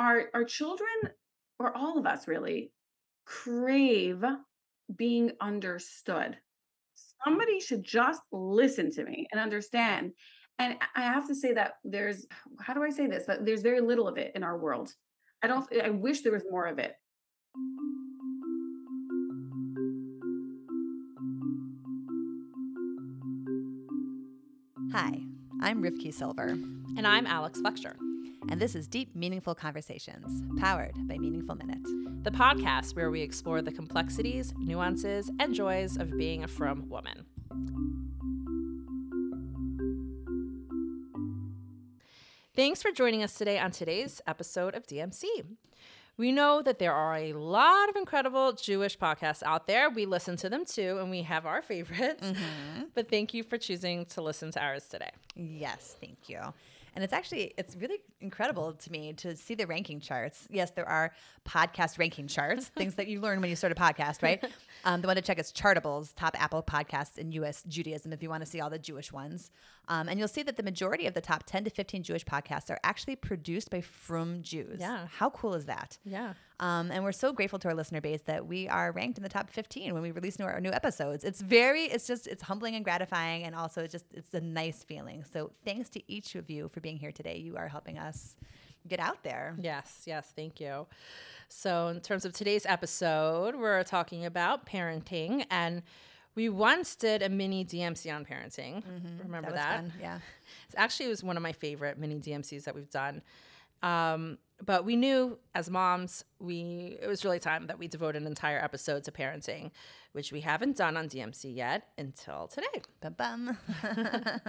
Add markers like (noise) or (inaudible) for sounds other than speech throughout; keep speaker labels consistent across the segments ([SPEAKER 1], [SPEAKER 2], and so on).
[SPEAKER 1] our our children or all of us really crave being understood. Mm. Somebody should just listen to me and understand. And I have to say that there's how do I say this? That there's very little of it in our world. I don't I wish there was more of it.
[SPEAKER 2] Hi, I'm Rivki Silver.
[SPEAKER 3] And I'm Alex Fletcher.
[SPEAKER 2] And this is Deep Meaningful Conversations, powered by Meaningful Minute,
[SPEAKER 3] the podcast where we explore the complexities, nuances, and joys of being a frum woman. Thanks for joining us today on today's episode of DMC. We know that there are a lot of incredible Jewish podcasts out there. We listen to them too, and we have our favorites. Mm-hmm. But thank you for choosing to listen to ours today.
[SPEAKER 2] Yes, thank you. And it's actually it's really incredible to me to see the ranking charts. Yes, there are podcast ranking charts, things that you learn when you start a podcast, right? (laughs) Um, the one to check is Chartables, top Apple podcasts in U.S. Judaism, if you want to see all the Jewish ones. Um, and you'll see that the majority of the top 10 to 15 Jewish podcasts are actually produced by frum Jews.
[SPEAKER 3] Yeah.
[SPEAKER 2] How cool is that?
[SPEAKER 3] Yeah.
[SPEAKER 2] Um, and we're so grateful to our listener base that we are ranked in the top 15 when we release new, our new episodes. It's very, it's just, it's humbling and gratifying. And also, it's just, it's a nice feeling. So thanks to each of you for being here today. You are helping us get out there.
[SPEAKER 3] Yes, yes, thank you. So, in terms of today's episode, we're talking about parenting and we once did a mini DMC on parenting. Mm-hmm. Remember that?
[SPEAKER 2] that? Yeah.
[SPEAKER 3] It's actually, it was one of my favorite mini DMCs that we've done. Um, but we knew as moms, we it was really time that we devote an entire episode to parenting, which we haven't done on DMC yet until today.
[SPEAKER 2] Bum-bum. (laughs)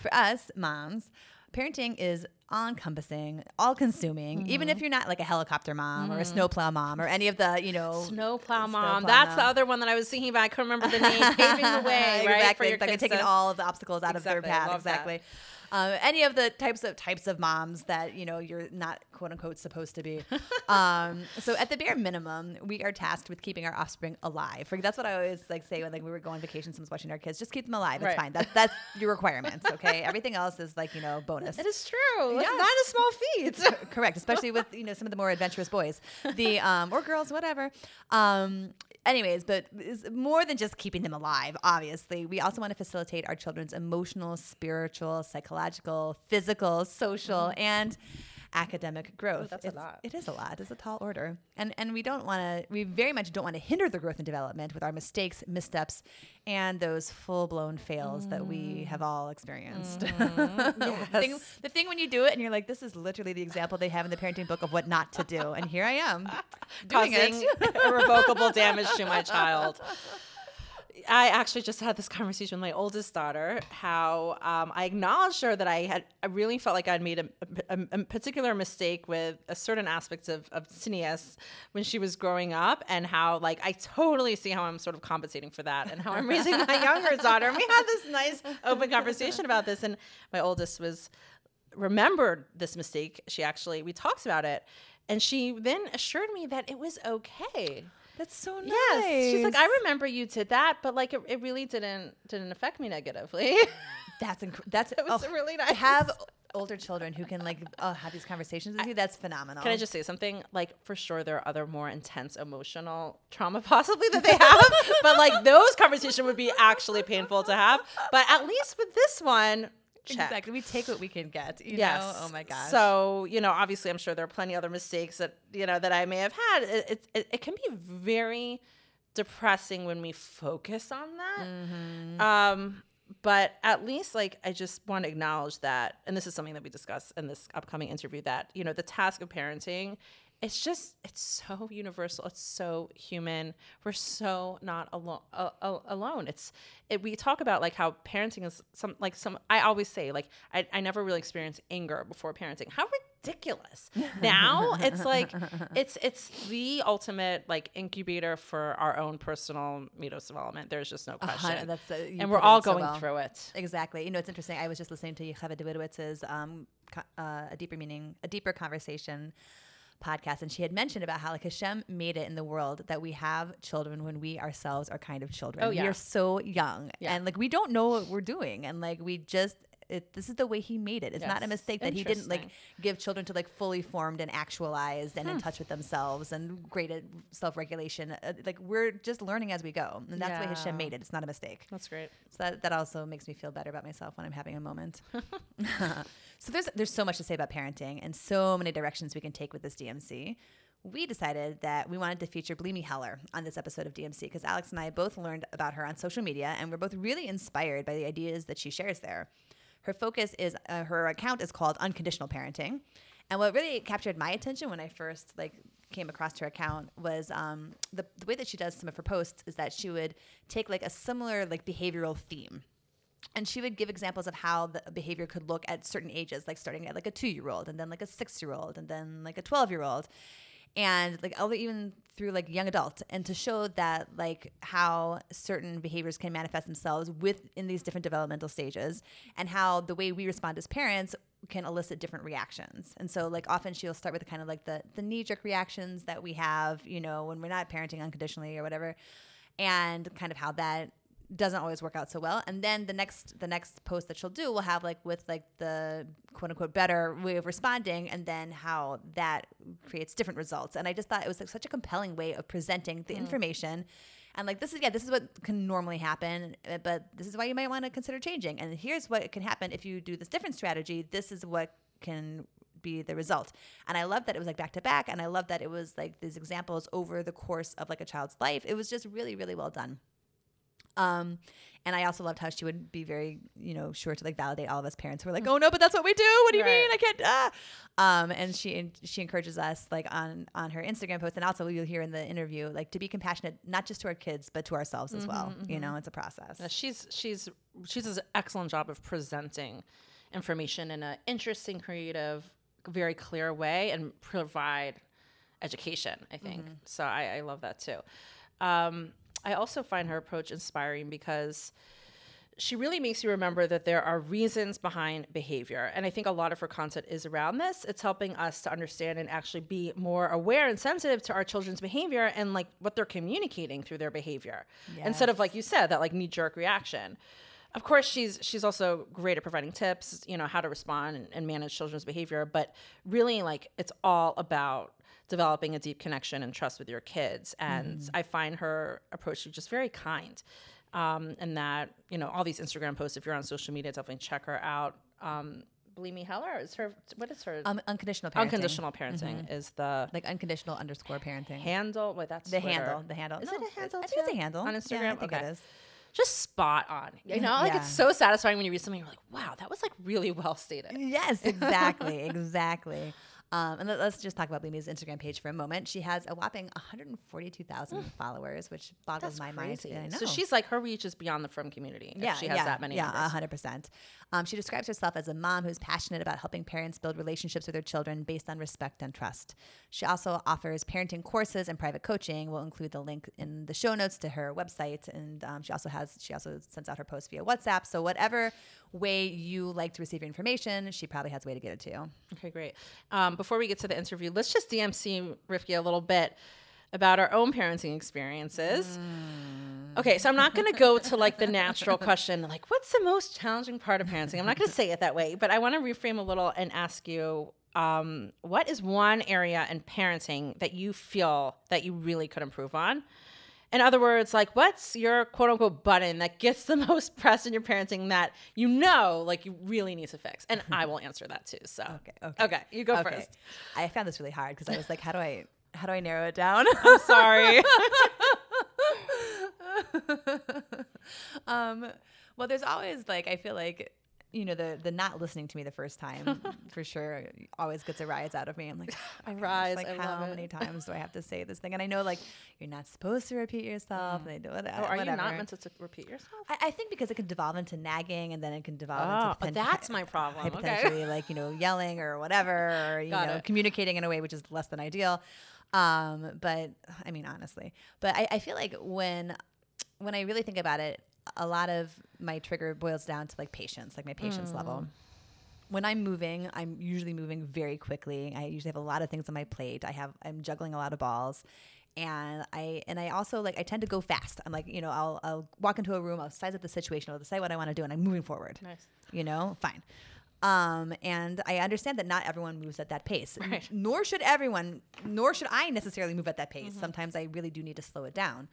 [SPEAKER 2] For us moms, parenting is all encompassing, all consuming, mm-hmm. even if you're not like a helicopter mom mm-hmm. or a mm-hmm. snowplow mom or any of the, you know,
[SPEAKER 3] snowplow mom. Snowplow That's mom. the other one that I was thinking about. I couldn't remember the name. Paving the (laughs) way, right?
[SPEAKER 2] Exactly. like taking all of the obstacles out exactly. of their path. Exactly. That. Um, any of the types of types of moms that you know you're not quote unquote supposed to be. (laughs) um, so at the bare minimum, we are tasked with keeping our offspring alive. That's what I always like say when like we were going on vacation. Someone's watching our kids. Just keep them alive. It's right. fine. That's that's your requirements. Okay. Everything else is like you know bonus.
[SPEAKER 3] It is true. Yes. It's not a small feat.
[SPEAKER 2] Correct. Especially with you know some of the more adventurous boys, the um, or girls, whatever. Um, anyways, but more than just keeping them alive, obviously. We also want to facilitate our children's emotional, spiritual, psychological, physical, social, mm-hmm. and academic growth. Oh,
[SPEAKER 3] that's
[SPEAKER 2] it's,
[SPEAKER 3] a lot.
[SPEAKER 2] It is a lot. It's a tall order. And and we don't want to we very much don't want to hinder the growth and development with our mistakes, missteps, and those full-blown fails mm. that we mm. have all experienced. (laughs) Mm. yes. the, thing, the thing when you do it and you're like this is literally the example they have in the parenting book of what not to do. And here I am (laughs)
[SPEAKER 3] doing Causing it. irrevocable damage to my child. I actually just had this (laughs) conversation with my oldest daughter. How um, I acknowledged her that I had, I really felt like I'd made a, a, a particular mistake with a certain aspect of of tznius when she was growing up, and how like I totally see how I'm sort of compensating for that, and how I'm raising my (laughs) younger daughter. And we had this nice open conversation about this, and my oldest was remembered this mistake. She actually we talked about it, and she then assured me that it was okay.
[SPEAKER 2] That's so nice.
[SPEAKER 3] Yes. She's like, I remember you did that, but like it, it really didn't didn't affect me negatively. (laughs)
[SPEAKER 2] that's inc- that's
[SPEAKER 3] it was oh, really nice.
[SPEAKER 2] To have older children who can like oh, have these conversations with you, that's phenomenal.
[SPEAKER 3] Can I just say something? Like for sure there are other more intense emotional trauma (laughs) possibly that they have. but like those conversations would be actually painful to have. But at least with this one, Check.
[SPEAKER 2] Exactly. We take what we can get. You yes. Know? Oh my gosh.
[SPEAKER 3] So, you know, obviously I'm sure there are plenty other mistakes that, you know, that I may have had. It, it, it can be very depressing when we focus on that. Mm-hmm. Um, but at least like I just want to acknowledge that, and this is something that we discuss in this upcoming interview that, you know, the task of parenting it's just it's so (laughs) universal. It's so human. We're so not alone uh, uh, alone. It's it, we talk about like how parenting is some like some i always say like i, I never really experienced anger before parenting. How ridiculous. (laughs) Now it's like it's it's the ultimate like incubator for our own personal middos development. There's just no question. uh, that's a, and we're all going so well. through it.
[SPEAKER 2] Exactly. You know it's interesting. I was just listening to Yocheved Davidowitz's um, uh, a deeper meaning a deeper conversation podcast, and she had mentioned about how like Hashem made it in the world that we have children when we ourselves are kind of children.
[SPEAKER 3] Oh yeah,
[SPEAKER 2] we are so young, yeah. and like we don't know what we're doing, and like we just it, this is the way he made it. It's not a mistake that he didn't like give children to like fully formed and actualized and in touch with themselves and great at self regulation. Uh, like we're just learning as we go, and that's the way Hashem made it. It's not a mistake.
[SPEAKER 3] That's great.
[SPEAKER 2] So that, that also makes me feel better about myself when I'm having a moment. (laughs) (laughs) so there's there's so much to say about parenting and so many directions we can take with this DMC. We decided that we wanted to feature Bleemy Heller on this episode of DMC because Alex and I both learned about her on social media and we're both really inspired by the ideas that she shares there. Her focus is uh, her account is called Unconditional Parenting, and what really captured my attention when I first like came across her account was um, the the way that she does some of her posts is that she would take like a similar like behavioral theme and she would give examples of how the behavior could look at certain ages like starting at like a two year old and then like a six year old and then like a 12 year old and like even through like young adults and to show that like how certain behaviors can manifest themselves within these different developmental stages and how the way we respond as parents can elicit different reactions. And so like often she'll start with kind of like the the knee jerk reactions that we have you know when we're not parenting unconditionally or whatever and kind of how that doesn't always work out so well and then the next the next post that she'll do will have like with like the quote unquote better way of responding and then how that creates different results and i just thought it was like such a compelling way of presenting the information and like this is yeah this is what can normally happen uh, but this is why you might want to consider changing and here's what can happen if you do this different strategy this is what can be the result. And I love that it was like back to back. And I love that it was like these examples over the course of like a child's life. It was just really, really well done. Um, and I also loved how she would be very, you know, sure to like validate all of us parents who are like, "Oh no, but that's what we do. What do you mean? I can't." Ah. Um, and she she encourages us like on on her Instagram post, and also you'll hear in the interview, like to be compassionate not just to our kids but to ourselves as well. You know, it's a process.
[SPEAKER 3] Yeah, she's she's she does an excellent job of presenting information in an interesting, creative, very clear way, and provide education. I think so. I, I love that too. Um, I also find her approach inspiring because she really makes you remember that there are reasons behind behavior. And I think a lot of her content is around this. It's helping us to understand and actually be more aware and sensitive to our children's behavior and like what they're communicating through their behavior. Instead of like you said, that like knee jerk reaction. Of course, she's she's also great at providing tips, you know, how to respond and, and manage children's behavior. But really, like it's all about developing a deep connection and trust with your kids. And I find her approach to just very kind um, and that you know all these Instagram posts. If you're on social media, definitely check her out. Um, Bleemy Heller is her. What is her
[SPEAKER 2] Um, unconditional parenting.
[SPEAKER 3] unconditional parenting? Is the
[SPEAKER 2] like unconditional underscore parenting.
[SPEAKER 3] handle? Wait, that's
[SPEAKER 2] the
[SPEAKER 3] Twitter.
[SPEAKER 2] handle, the handle.
[SPEAKER 3] Is
[SPEAKER 2] No,
[SPEAKER 3] it a handle?
[SPEAKER 2] I think it's a handle
[SPEAKER 3] on
[SPEAKER 2] Yeah,
[SPEAKER 3] Instagram.
[SPEAKER 2] I think
[SPEAKER 3] okay.
[SPEAKER 2] it is.
[SPEAKER 3] Just spot on. You know, like
[SPEAKER 2] Yeah.
[SPEAKER 3] it's so satisfying when you read something. You're like, wow, that was like really well stated.
[SPEAKER 2] Yes, exactly, (laughs) exactly. Um, and let, us just talk about Bleemy's Instagram page for a moment. She has a whopping 142,000 followers, which boggles
[SPEAKER 3] That's
[SPEAKER 2] my
[SPEAKER 3] crazy.
[SPEAKER 2] mind. I know.
[SPEAKER 3] So she's like her reach is beyond the frum community. if
[SPEAKER 2] yeah,
[SPEAKER 3] she has
[SPEAKER 2] yeah,
[SPEAKER 3] that many.
[SPEAKER 2] Yeah,
[SPEAKER 3] members.
[SPEAKER 2] hundred percent. Um, she describes herself as a mom who's passionate about helping parents build relationships with their children based on respect and trust. She also offers parenting courses and private coaching. We'll include the link in the show notes to her website, and um, she also has she also sends out her posts via WhatsApp. So whatever way you like to receive your information, she probably has a way to get it to you.
[SPEAKER 3] Okay, great. Um, before we get to the interview, let's just DMC Rivki a little bit about our own parenting experiences. Okay, so I'm not going to go to like the natural (laughs) question, like what's the most challenging part of parenting? I'm not going to say it that way, but I want to reframe a little and ask you, um, what is one area in parenting that you feel that you really could improve on? In other words, like what's your quote unquote button that gets the (laughs) most press in your parenting that you know like you really need to fix? And I will answer that too. So
[SPEAKER 2] Okay, okay.
[SPEAKER 3] Okay, you go
[SPEAKER 2] Okay.
[SPEAKER 3] first.
[SPEAKER 2] I found this really hard because I was like, how do I how do I narrow it down? (laughs)
[SPEAKER 3] I'm sorry. (laughs)
[SPEAKER 2] um, well, there's always like I feel like you know the the not listening to me the first time (laughs) for sure always gets a rise out of me. I'm like
[SPEAKER 3] A (laughs)
[SPEAKER 2] "Oh gosh,
[SPEAKER 3] rise,
[SPEAKER 2] Like
[SPEAKER 3] I
[SPEAKER 2] how
[SPEAKER 3] love it."
[SPEAKER 2] many (laughs) times do I have to say this thing? And I know like you're not supposed to repeat yourself. And they do it.
[SPEAKER 3] Oh, are you not meant to, repeat yourself?
[SPEAKER 2] I, I think because it can devolve into nagging, and then it can devolve
[SPEAKER 3] Oh,
[SPEAKER 2] into
[SPEAKER 3] but
[SPEAKER 2] poten-
[SPEAKER 3] that's my problem. Okay.
[SPEAKER 2] Potentially, like you know, yelling or whatever, or you
[SPEAKER 3] Got
[SPEAKER 2] know,
[SPEAKER 3] it.
[SPEAKER 2] communicating in a way which is less than ideal. Um, but I mean, honestly, but I, I feel like when when I really think about it, a lot of my trigger boils down to like patience, like my patience
[SPEAKER 3] Mm.
[SPEAKER 2] level. When I'm moving, I'm usually moving very quickly. I usually have a lot of things on my plate. I have I'm juggling a lot of balls. and I and I also like I tend to go fast. I'm like, you know, I'll I'll walk into a room, I'll size up the situation, I'll decide what I want to do, and I'm moving forward.
[SPEAKER 3] Nice.
[SPEAKER 2] You know, fine. Um, and I understand that not everyone moves at that pace.
[SPEAKER 3] Right.
[SPEAKER 2] Nor should everyone, nor should I necessarily move at that pace. Sometimes I really do need to slow it down.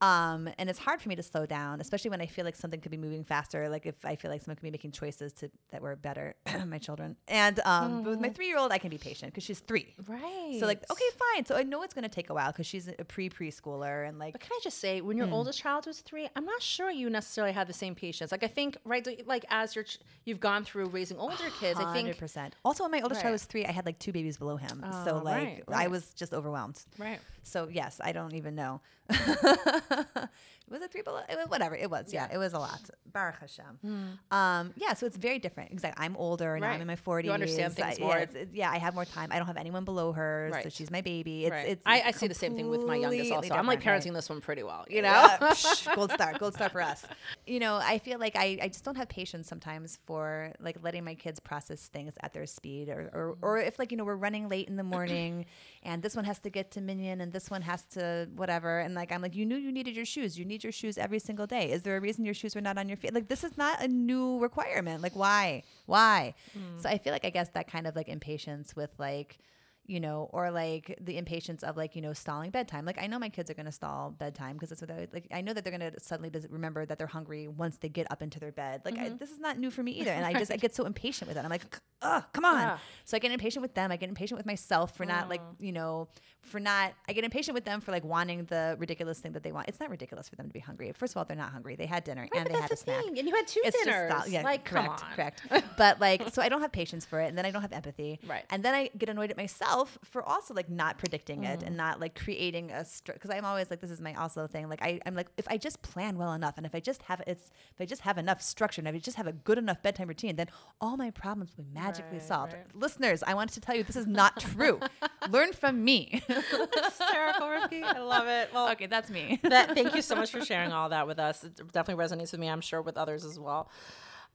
[SPEAKER 2] Um, and it's hard for me to slow down, especially when I feel like something could be moving faster. Like if I feel like someone could be making choices to that were better, (clears throat) my children. And um, but with my three year old, I can be patient because she's three.
[SPEAKER 3] Right.
[SPEAKER 2] So like, okay, fine. So I know it's gonna take a while because she's a pre preschooler and like
[SPEAKER 3] But can I just say, when your oldest child was three, I'm not sure you necessarily have the same patience. Like I think, right, like as your ch- you've gone through raising older kids, I think.
[SPEAKER 2] 100%. Also, when my oldest
[SPEAKER 3] Right.
[SPEAKER 2] child was three, I had like two babies below him, so like
[SPEAKER 3] right,
[SPEAKER 2] I was just overwhelmed.
[SPEAKER 3] right.
[SPEAKER 2] So yes, I don't even know. (laughs) was it three below? It was, whatever it was. Yeah.
[SPEAKER 3] Yeah.
[SPEAKER 2] it was a lot. Baruch Hashem. Um, yeah, so it's very different. Exactly. I'm older now. I'm in my 40s.
[SPEAKER 3] You understand things
[SPEAKER 2] I,
[SPEAKER 3] more.
[SPEAKER 2] Yeah, it's- it- yeah, I have more time. I don't have anyone below her, so she's my baby. It's,
[SPEAKER 3] right.
[SPEAKER 2] it's
[SPEAKER 3] I, I see the same thing with my youngest also. I'm like parenting
[SPEAKER 2] right?
[SPEAKER 3] this one pretty well, you know?
[SPEAKER 2] Yeah, (laughs) psh, gold star, gold star for us. You know, I feel like I, I just don't have patience sometimes for like letting my kids process things at their speed or, or, or if like, you know, we're running late in the morning (clears throat) and this one has to get to minyan and this one has to whatever. And like, I'm like, you knew you needed your shoes. You need your shoes every single day. Is there a reason your shoes were not on your feet? Like, this is not a new requirement. Like, why? Why? Hmm. So I feel like, I guess that kind of like impatience with like, you know, or like the impatience of like, you know, stalling bedtime. Like I know my kids are going to stall bedtime because that's what I like. I know that they're going to suddenly remember that they're hungry once they get up into their bed. Like I, mm-hmm. this is not new for me either. And I (laughs) just, I get so impatient with it. I'm like, oh, come on.
[SPEAKER 3] Yeah.
[SPEAKER 2] So I get impatient with them. I get impatient with myself for not like, you know, for not, I get impatient with them for like wanting the ridiculous thing that they want. It's not ridiculous for them to be hungry. First of all, they're not hungry. They had dinner
[SPEAKER 3] Right,
[SPEAKER 2] and they had a
[SPEAKER 3] the
[SPEAKER 2] snack
[SPEAKER 3] thing. And you had two
[SPEAKER 2] it's
[SPEAKER 3] dinners.
[SPEAKER 2] just. Yeah,
[SPEAKER 3] like,
[SPEAKER 2] correct,
[SPEAKER 3] come on.
[SPEAKER 2] correct. (laughs) but like, so I don't have patience for it, and then I don't have empathy.
[SPEAKER 3] Right.
[SPEAKER 2] And then I get annoyed at myself for also like not predicting it
[SPEAKER 3] Mm.
[SPEAKER 2] and not like creating a because I'm always like this is my also thing. Like I, I'm like if I just plan well enough, and if I just have it's if I just have enough structure, and if I just have a good enough bedtime routine, then all my problems will be magically
[SPEAKER 3] Right,
[SPEAKER 2] solved.
[SPEAKER 3] right.
[SPEAKER 2] Listeners, I want to tell you this is not true. (laughs) Learn from me. (laughs)
[SPEAKER 3] Hysterical, Ricky. I love it. Well,
[SPEAKER 2] okay, that's me. (laughs)
[SPEAKER 3] that, thank you so much for sharing all that with us. It definitely resonates with me. I'm sure with others as well.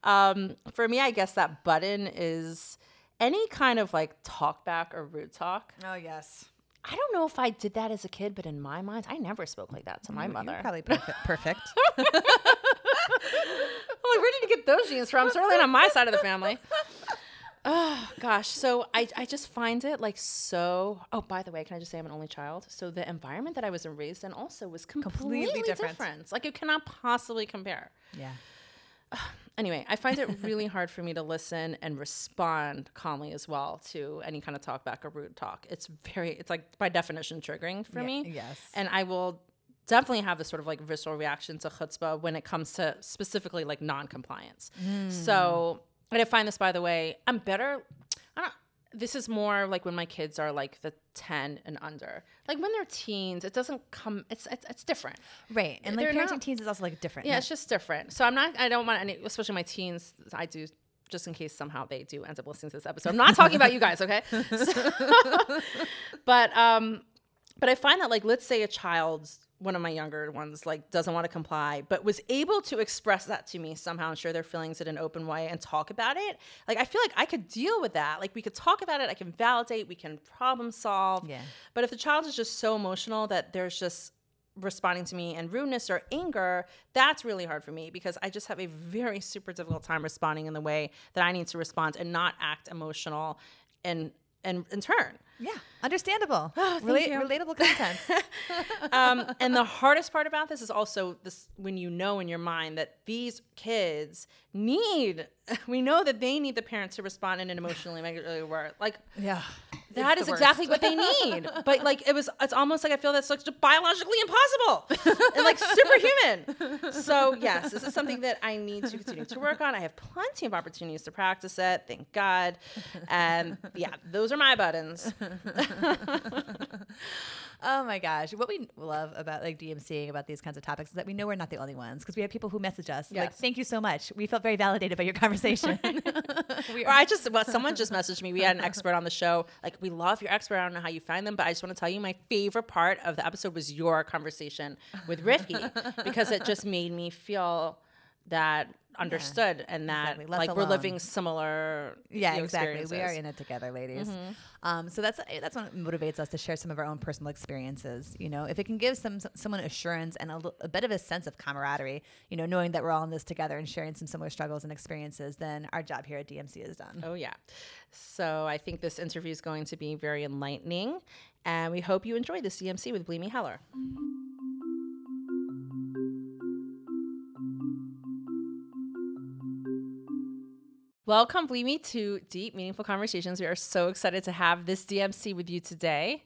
[SPEAKER 3] Um, for me, I guess that button is any kind of like talk back or rude talk.
[SPEAKER 2] Oh yes.
[SPEAKER 3] I don't know if I did that as a kid, but in my mind, I never spoke like that to my mother.
[SPEAKER 2] You're probably perfect. perfect.
[SPEAKER 3] I'm like, where did you get those genes from? Certainly not my side of the family. Oh gosh. So I, I just find it like so oh, by the way, can I just say I'm an only child? So the environment that I was raised in also was completely,
[SPEAKER 2] different.
[SPEAKER 3] different. Like it cannot possibly compare.
[SPEAKER 2] yeah. (sighs)
[SPEAKER 3] Anyway, I find it really hard for me to listen and respond calmly as well to any kind of talk back or rude talk. It's very, it's like by definition triggering for
[SPEAKER 2] Yeah,
[SPEAKER 3] me.
[SPEAKER 2] yes.
[SPEAKER 3] And I will definitely have this sort of like visceral reaction to chutzpah when it comes to specifically like non-compliance. Hmm. So, I find this, by the way, I'm better. I don't. This is more like when my kids are like the 10 and under. Like when they're teens, it doesn't come. It's it's, it's different.
[SPEAKER 2] Right. And like
[SPEAKER 3] They're
[SPEAKER 2] parenting
[SPEAKER 3] not-
[SPEAKER 2] teens is also like different.
[SPEAKER 3] Yeah, it's just different. So I'm not. I don't want any, especially my teens. I do. Just in case somehow they do end up listening to this episode. I'm not talking about you guys, okay? So- (laughs) (laughs) but um, but I find that like let's say a child's one of my younger ones like doesn't want to comply, but was able to express that to me somehow and share their feelings in an open way and talk about it. Like I feel like I could deal with that. Like we could talk about it. I can validate. We can problem solve.
[SPEAKER 2] Yeah.
[SPEAKER 3] But if the child is just so emotional that there's just responding to me in rudeness or anger, that's really hard for me because I just have a very super difficult time responding in the way that I need to respond and not act emotional and and in turn.
[SPEAKER 2] Yeah, understandable. (sighs)
[SPEAKER 3] thank
[SPEAKER 2] Relate- relatable content. (laughs) (laughs)
[SPEAKER 3] Um, and the hardest part about this is also this when you know in your mind that these kids need, (laughs) we know that they need the parents to respond in an emotionally regular way. Like
[SPEAKER 2] yeah,
[SPEAKER 3] that is exactly what they need. (laughs) But like it was, it's almost like I feel that's like just biologically impossible and like superhuman. So yes, this is something that I need to continue to work on. I have plenty of opportunities to practice it. Thank God. And yeah, those are my buttons. (laughs)
[SPEAKER 2] Oh my gosh, what we love about like DMCing about these kinds of topics is that we know we're not the only ones because we have people who message us like, "Thank you so much. We felt very validated by your conversation." (laughs) (laughs)
[SPEAKER 3] Or I just, well, someone just (laughs) messaged me. We had an expert on the show. Like, we love your expert. I don't know how you find them, but I just want to tell you my favorite part of the episode was your conversation with Rivki because it just made me feel that understood and that
[SPEAKER 2] exactly.
[SPEAKER 3] Like we're living similar
[SPEAKER 2] Yeah,
[SPEAKER 3] you know,
[SPEAKER 2] exactly. We are in it together, ladies.
[SPEAKER 3] Mhm.
[SPEAKER 2] Um, so that's that's what motivates us to share some of our own personal experiences. You know, if it can give some someone assurance and a, a bit of a sense of camaraderie, you know, knowing that we're all in this together and sharing some similar struggles and experiences, then our job here at DMC is done.
[SPEAKER 3] Oh, yeah. So I think this interview is going to be very enlightening. And we hope you enjoy the DMC with Bleemy Heller. Welcome, Bleemy, to Deep Meaningful Conversations. We are so excited to have this DMC with you today.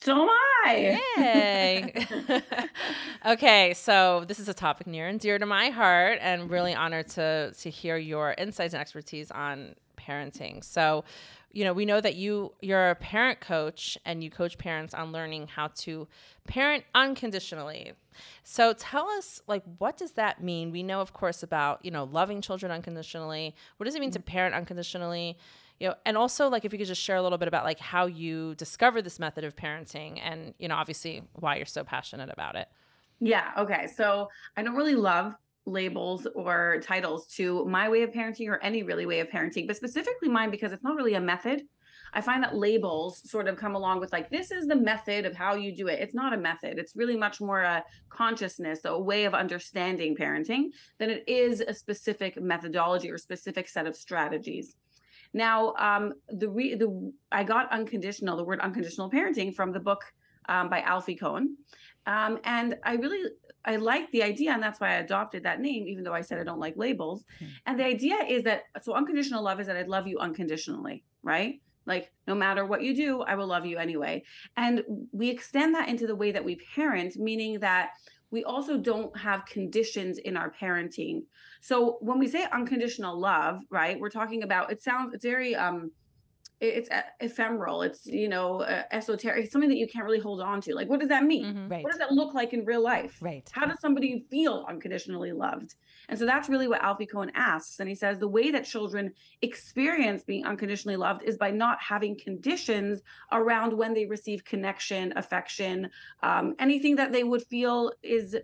[SPEAKER 1] So am I.
[SPEAKER 3] Yay. (laughs) okay, so this is a topic near and dear to my heart, and really honored to to hear your insights and expertise on parenting. So, you know, we know that you you're a parent coach and you coach parents on learning how to parent unconditionally. So tell us like what does that mean? We know of course about, you know, loving children unconditionally. What does it mean to mm. parent unconditionally? You know, and also like if you could just share a little bit about like how you discovered this method of parenting and, you know, obviously why you're so passionate about it.
[SPEAKER 1] Yeah. Okay. So I don't really love labels or titles to my way of parenting or any really way of parenting, but specifically mine because it's not really a method. I find that labels sort of come along with like, this is the method of how you do it. It's not a method. It's really much more a consciousness, a way of understanding parenting than it is a specific methodology or specific set of strategies. Now, um, the re- the I got unconditional, the word unconditional parenting from the book um, by Alfie Kohn, um, and I really I like the idea, and that's why I adopted that name, even though I said I don't like labels.
[SPEAKER 2] Hmm.
[SPEAKER 1] And the idea is that so unconditional love is that I'd love you unconditionally, right? Like no matter what you do, I will love you anyway. And we extend that into the way that we parent, meaning that we also don't have conditions in our parenting. So when we say unconditional love, right, we're talking about it sounds it's very um it's ephemeral. It's you know uh, esoteric. It's something that you can't really hold on to. Like what does that mean?
[SPEAKER 3] Mhm.
[SPEAKER 2] Right.
[SPEAKER 1] What does that look like in real life?
[SPEAKER 2] Right.
[SPEAKER 1] How does somebody feel unconditionally loved? And so that's really what Alfie Kohn asks. And he says the way that children experience being unconditionally loved is by not having conditions around when they receive connection, affection, um, anything that they would feel is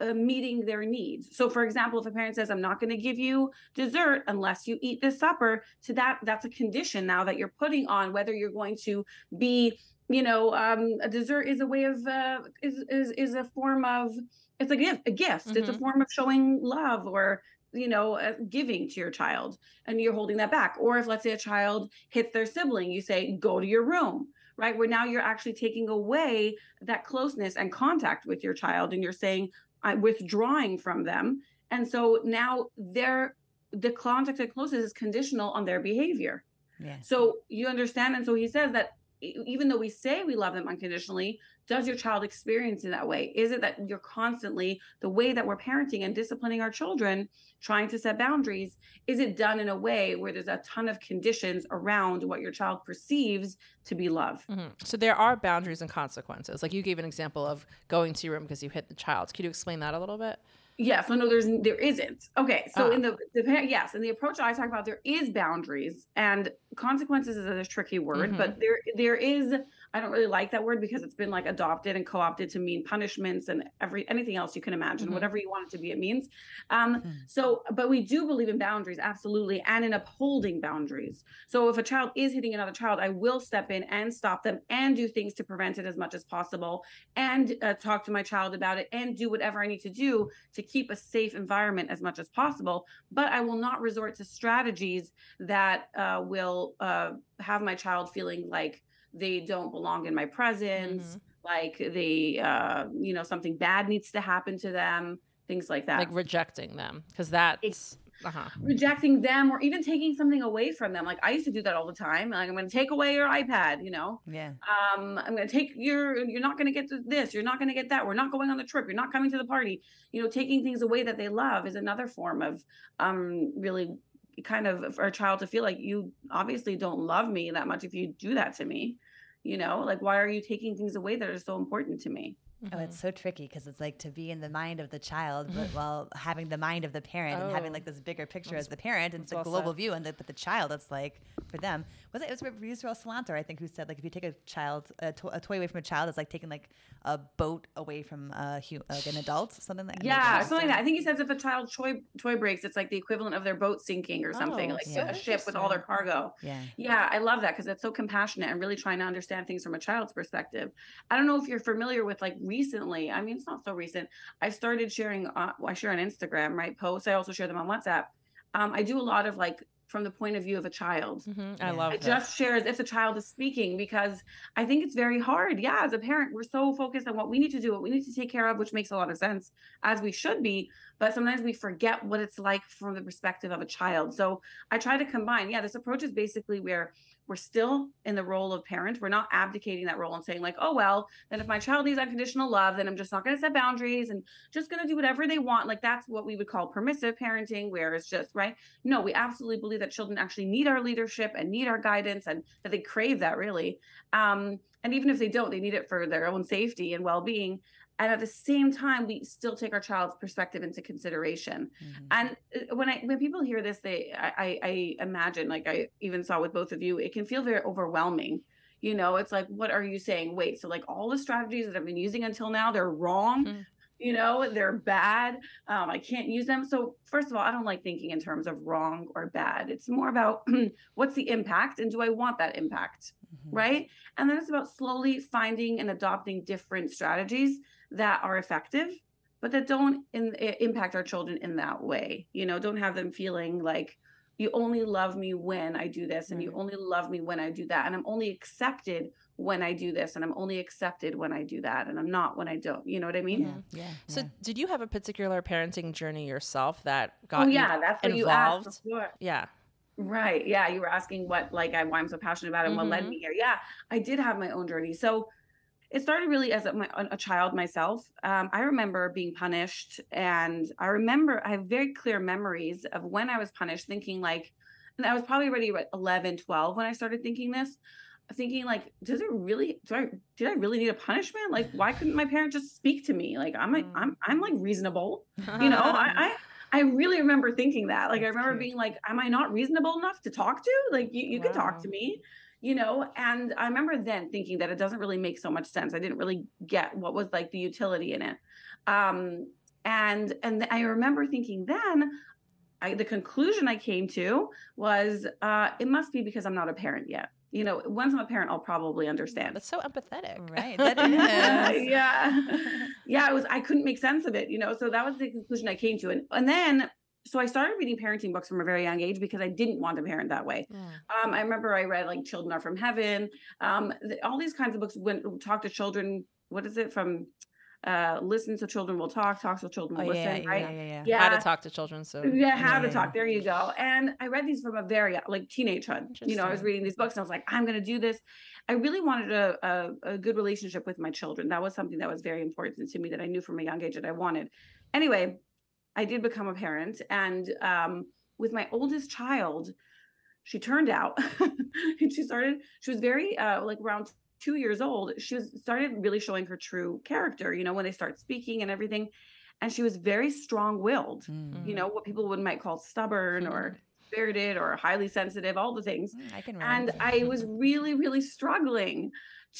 [SPEAKER 1] uh, meeting their needs. So, for example, if a parent says, "I'm not going to give you dessert unless you eat this supper," to that, that's a condition now that you're putting on whether you're going to be you know um a dessert is a way of uh is is, is a form of it's a gift a gift it's a
[SPEAKER 3] Mhm.
[SPEAKER 1] form of showing love or you know uh, giving to your child and you're holding that back or if let's say a child hits their sibling you say go to your room right where now you're actually taking away that closeness and contact with your child and you're saying i'm withdrawing from them and so now their the contact and closes is conditional on their behavior
[SPEAKER 2] Yeah.
[SPEAKER 1] so you understand, and so he says that even though we say we love them unconditionally, does your child experience in that way? Is it that you're constantly the way that we're parenting and disciplining our children, trying to set boundaries? Is it done in a way where there's a ton of conditions around what your child perceives to be love?
[SPEAKER 3] Mhm. So there are boundaries and consequences. Like you gave an example of going to your room because you hit the child. Could you explain that a little bit?
[SPEAKER 1] Yeah, so no, there's there isn't. Okay, so
[SPEAKER 3] Ah.
[SPEAKER 1] in the the yes, in the approach I talk about, there is boundaries and consequences is a tricky word, but there there is. I don't really like that word because it's been like adopted and co-opted to mean punishments and every anything else you can imagine,
[SPEAKER 3] Mhm.
[SPEAKER 1] whatever you want it to be, it means. Um,
[SPEAKER 2] Mhm.
[SPEAKER 1] so, but we do believe in boundaries, absolutely, and in upholding boundaries. So if a child is hitting another child, I will step in and stop them and do things to prevent it as much as possible, and uh, talk to my child about it, and do whatever I need to do to keep a safe environment as much as possible. But I will not resort to strategies that uh, will uh, have my child feeling like they don't belong in my presence, like they, uh, you know, something bad needs to happen to them, things like that.
[SPEAKER 3] Like rejecting them because that's uh-huh.
[SPEAKER 1] rejecting them or even taking something away from them. Like I used to do that all the time. Like I'm going to take away your iPad, you know.
[SPEAKER 2] Yeah.
[SPEAKER 1] Um, I'm going to take your. You're not going to get this. You're not going to get that. We're not going on the trip. You're not coming to the party. You know, taking things away that they love is another form of um really kind of for a child to feel like you obviously don't love me that much if you do that to me. You know, like why are you taking things away that are so important to me?
[SPEAKER 2] Oh, it's mm-hmm. so tricky because it's like to be in the mind of the child, but (laughs) while having the mind of the parent and having
[SPEAKER 3] Oh.
[SPEAKER 2] like this bigger picture as the parent, and it's a
[SPEAKER 3] well
[SPEAKER 2] global
[SPEAKER 3] said.
[SPEAKER 2] view. And the, but the child, it's like for them, was it? It was Israel Salanter, I think, who said like if you take a child, a, to- a toy away from a child, it's like taking like a boat away from a hu- like an adult, something like
[SPEAKER 1] Yeah, something like that. I think he says if a child toy toy breaks, it's like the equivalent of their boat sinking or something,
[SPEAKER 3] Oh,
[SPEAKER 1] like
[SPEAKER 2] so
[SPEAKER 1] a ship with all their cargo.
[SPEAKER 2] Yeah.
[SPEAKER 1] Yeah, I love that because it's so compassionate and really trying to understand things from a child's perspective. I don't know if you're familiar with like recently. I mean, it's not so recent. I started sharing. Uh, I share on Instagram, right? Posts. I also share them on WhatsApp. Um, I do a lot of like from the point of view of a child.
[SPEAKER 3] Mhm. I love
[SPEAKER 1] I
[SPEAKER 3] this.
[SPEAKER 1] just share as if the child is speaking because I think it's very hard. Yeah, as a parent, we're so focused on what we need to do, what we need to take care of, which makes a lot of sense as we should be. But sometimes we forget what it's like from the perspective of a child. So I try to combine. Yeah, this approach is basically where we're still in the role of parent. We're not abdicating that role and saying, like, oh, well, then if my child needs unconditional love, then I'm just not going to set boundaries and just going to do whatever they want. Like, that's what we would call permissive parenting, where it's just, right? No, we absolutely believe that children actually need our leadership and need our guidance and that they crave that really. Um, and even if they don't, they need it for their own safety and well being. And at the same time, we still take our child's perspective into consideration.
[SPEAKER 2] Mhm.
[SPEAKER 1] And uh, when I when people hear this, they I, I imagine like I even saw with both of you, it can feel very overwhelming. You know, it's like, what are you saying? Wait, so like all the strategies that I've been using until now, they're wrong.
[SPEAKER 3] Mhm.
[SPEAKER 1] You know, they're bad. Um, I can't use them. So first of all, I don't like thinking in terms of wrong or bad. It's more about (clears throat) what's the impact and do I want that impact?
[SPEAKER 2] Mhm.
[SPEAKER 1] right? And then it's about slowly finding and adopting different strategies that are effective, but that don't in, impact our children in that way. You know, don't have them feeling like you only love me when I do this, and you only love me when I do that, and I'm only accepted when I do this, and I'm only accepted when I do that, and I'm not when I don't. You know what I mean?
[SPEAKER 2] Yeah. Yeah.
[SPEAKER 3] So,
[SPEAKER 2] yeah.
[SPEAKER 3] did you have a particular parenting journey yourself that got
[SPEAKER 1] Oh
[SPEAKER 3] you
[SPEAKER 1] yeah, that's what you asked
[SPEAKER 3] involved?
[SPEAKER 1] before.
[SPEAKER 3] Yeah.
[SPEAKER 1] Right. Yeah. You were asking what, like, I, why I'm so passionate about it and what led
[SPEAKER 3] Mhm.
[SPEAKER 1] me here. Yeah. I did have my own journey. So it started really as a, a child myself. Um, I remember being punished. And I remember, I have very clear memories of when I was punished, thinking like, and I was probably already what, 11, 12 when I started thinking this. Thinking like, does it really? Do I did I really need a punishment? Like, why couldn't my parent just speak to me? Like, I'm like,
[SPEAKER 3] Mm.
[SPEAKER 1] I'm I'm like reasonable you know I, (laughs) I i really remember thinking that like i remember
[SPEAKER 2] cute.
[SPEAKER 1] being like am i not reasonable enough to talk to like you, you can talk to me you know and i remember then thinking that it doesn't really make so much sense i didn't really get what was like the utility in it um and and i remember thinking then I, the conclusion I came to was uh, it must be because I'm not a parent yet. You know, once I'm a parent, I'll probably understand.
[SPEAKER 3] That's so empathetic.
[SPEAKER 2] Right, (laughs) that (laughs)
[SPEAKER 1] yeah, yeah, (laughs) yeah. It was. I couldn't make sense of it. You know, so that was the conclusion I came to, and and then so I started reading parenting books from a very young age because I didn't want to parent that way.
[SPEAKER 3] Mm.
[SPEAKER 1] Um, I remember I read like Children Are from Heaven, um, th- all these kinds of books. When talk to children, what is it from? Uh, listen so children will talk, talk so children
[SPEAKER 2] Oh
[SPEAKER 1] will
[SPEAKER 2] yeah,
[SPEAKER 1] listen,
[SPEAKER 2] yeah,
[SPEAKER 1] right?
[SPEAKER 2] yeah, yeah, yeah.
[SPEAKER 1] Yeah,
[SPEAKER 3] How to talk to children. So
[SPEAKER 1] yeah, how to
[SPEAKER 2] Yeah.
[SPEAKER 1] talk. There you go. And I read these from a very like teenagehood. You know, I was reading these books and I was like, I'm going to do this. I really wanted a, a a good relationship with my children. That was something that was very important to me that I knew from a young age that I wanted. Anyway, I did become a parent, and um, with my oldest child, she turned out, (laughs) and she started. She was very uh, like around two years old. She was started really showing her true character. You know, when they start speaking and everything, and she was very strong willed
[SPEAKER 2] Mm.
[SPEAKER 1] you know what people would might call stubborn or spirited or highly sensitive all the things
[SPEAKER 2] Mm, I can
[SPEAKER 1] and i was really really struggling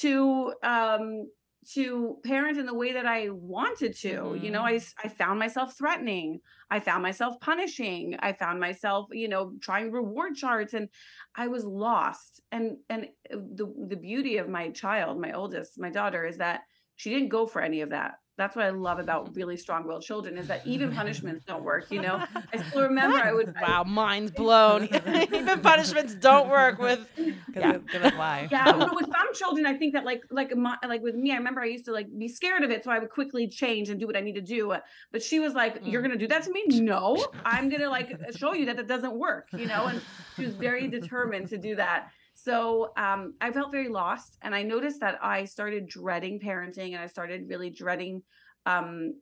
[SPEAKER 1] to um to parent in the way that i wanted to you know I, I found myself threatening i found myself punishing i found myself you know trying reward charts and i was lost. And and uh, the the beauty of my child my oldest my daughter is that she didn't go for any of that that's what i love about really strong-willed children is that even (laughs) punishments don't work you know i still (laughs) remember i would
[SPEAKER 3] Wow, mind's blown. (laughs) Even punishments don't work with.
[SPEAKER 2] Good,
[SPEAKER 3] yeah.
[SPEAKER 2] good, good with why.
[SPEAKER 1] yeah but with some children i think that like like my, like with me i remember i used to like be scared of it so i would quickly change and do what i need to do but she was like you're
[SPEAKER 3] Mm.
[SPEAKER 1] gonna do that to me no i'm gonna like show you that that doesn't work you know and she was very determined to do that so um, i felt very lost and i noticed that i started dreading parenting and i started really dreading um,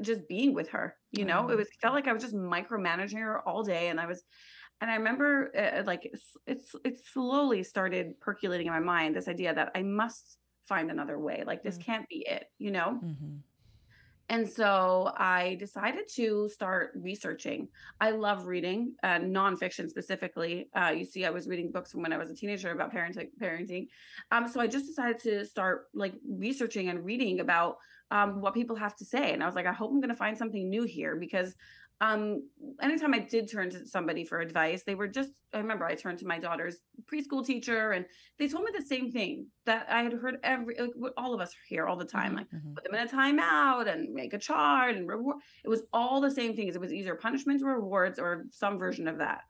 [SPEAKER 1] just being with her you know it was felt like i was just micromanaging her all day and i was and i remember uh, like it's, it's it slowly started percolating in my mind this idea that i must find another way. Like this
[SPEAKER 3] Mm.
[SPEAKER 1] can't be it, you know?
[SPEAKER 2] Mhm.
[SPEAKER 1] And so I decided to start researching. I love reading, uh, nonfiction specifically. Uh, you see, I was reading books from when I was a teenager about parenting. Parenting. Um, so I just decided to start like researching and reading about um, what people have to say. And I was like, I hope I'm going to find something new here because um, anytime I did turn to somebody for advice, they were just, I remember I turned to my daughter's preschool teacher and they told me the same thing that I had heard every, like all of us hear all the time. Like,
[SPEAKER 2] Mhm.
[SPEAKER 1] put them in a timeout and make a chart and reward. It was all the same things. It was either punishments or rewards or some version of that.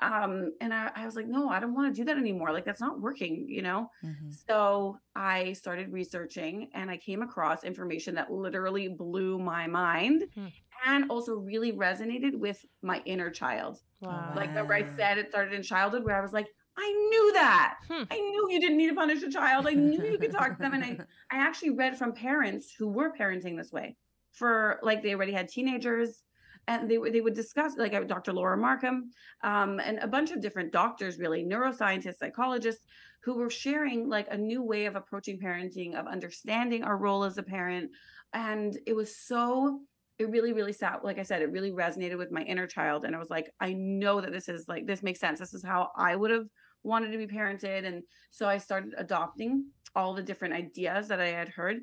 [SPEAKER 1] Um, and I, I was like, no, I don't want to do that anymore. Like that's not working, you know?
[SPEAKER 2] Mhm.
[SPEAKER 1] So I started researching and I came across information that literally blew my mind
[SPEAKER 3] Hmm.
[SPEAKER 1] And also really resonated with my inner child.
[SPEAKER 3] Wow.
[SPEAKER 1] Like remember I said it started in childhood where I was like, I knew that.
[SPEAKER 3] Hmm.
[SPEAKER 1] I knew you didn't need to punish a child. I knew you could talk to them. And I, (laughs) I actually read from parents who were parenting this way for like they already had teenagers and they, would- they would discuss like uh, Dr. Laura Markham um, and a bunch of different doctors, really neuroscientists, psychologists who were sharing like a new way of approaching parenting, of understanding our role as a parent. And it was so it really really sat like i said it really resonated with my inner child and i was like i know that this is like this makes sense. This is how i would have wanted to be parented. And so i started adopting all the different ideas that i had heard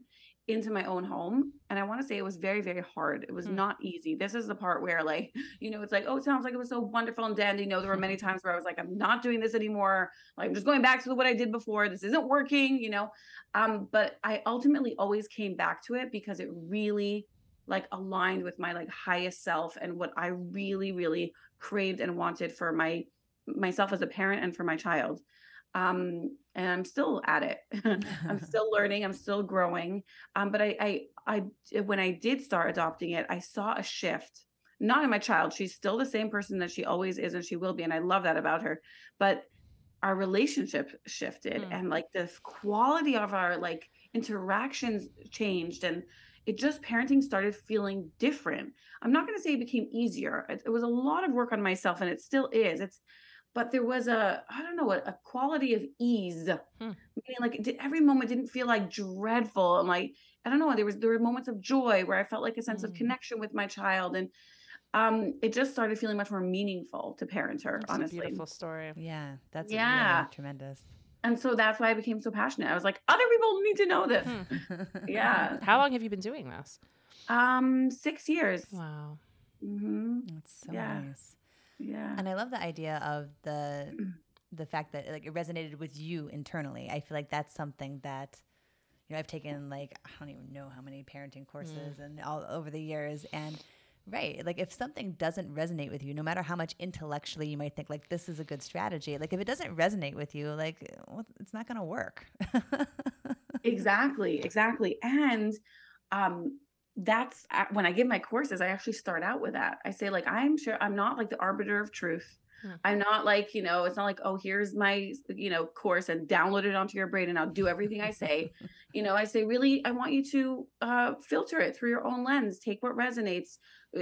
[SPEAKER 1] into my own home and i want to say it was very very hard. It was
[SPEAKER 3] Hmm.
[SPEAKER 1] not easy. This is the part where like (laughs) you know it's like oh it sounds like it was so wonderful and dandy. No there were many (laughs) times where i was like i'm not doing this anymore. Like i'm just going back to what i did before. This isn't working you know? Um but i ultimately always came back to it because it really like aligned with my like highest self and what I really really craved and wanted for my myself as a parent and for my child. Um and I'm still at it. (laughs) I'm (laughs) still learning, I'm still growing. Um but I I I when I did start adopting it, I saw a shift. Not in my child. She's still the same person that she always is and she will be and I love that about her. But our relationship shifted
[SPEAKER 3] Mm.
[SPEAKER 1] and like the quality of our like interactions changed and it just parenting started feeling different. I'm not going to say it became easier. It, it was a lot of work on myself, and it still is. It's, but there was a, I don't know, a, a quality of ease.
[SPEAKER 3] Hmm.
[SPEAKER 1] Meaning, like, did, every moment didn't feel like dreadful, and like, I don't know, there was there were moments of joy where I felt like a sense of
[SPEAKER 3] Mm.
[SPEAKER 1] connection with my child, and um, it just started feeling much more meaningful to parent her.
[SPEAKER 3] It's a
[SPEAKER 1] honestly,
[SPEAKER 3] beautiful story.
[SPEAKER 2] Yeah, that's
[SPEAKER 1] Yeah.
[SPEAKER 2] really tremendous.
[SPEAKER 1] And so that's why I became so passionate. I was like, other people need to know this.
[SPEAKER 3] Hmm. (laughs)
[SPEAKER 1] Yeah.
[SPEAKER 3] How long have you been doing this?
[SPEAKER 1] Um, six years.
[SPEAKER 3] Wow.
[SPEAKER 1] Mm-hmm.
[SPEAKER 2] That's so
[SPEAKER 1] Yeah.
[SPEAKER 2] nice.
[SPEAKER 1] Yeah.
[SPEAKER 2] And I love the idea of the the fact that like it resonated with you internally. I feel like that's something that you know I've taken like I don't even know how many parenting courses and all over the years and right like if something doesn't resonate with you no matter how much intellectually you might think like this is a good strategy like if it doesn't resonate with you like well, it's not going to work. (laughs)
[SPEAKER 1] Exactly exactly and um that's uh, when i give my courses i actually start out with that. I say like i'm sure i'm not like the arbiter of truth.
[SPEAKER 3] Hmm.
[SPEAKER 1] i'm not like you know it's not like oh here's my you know course and download it onto your brain and i'll do everything i say. (laughs) You know i say really i want you to uh filter it through your own lens. Take what resonates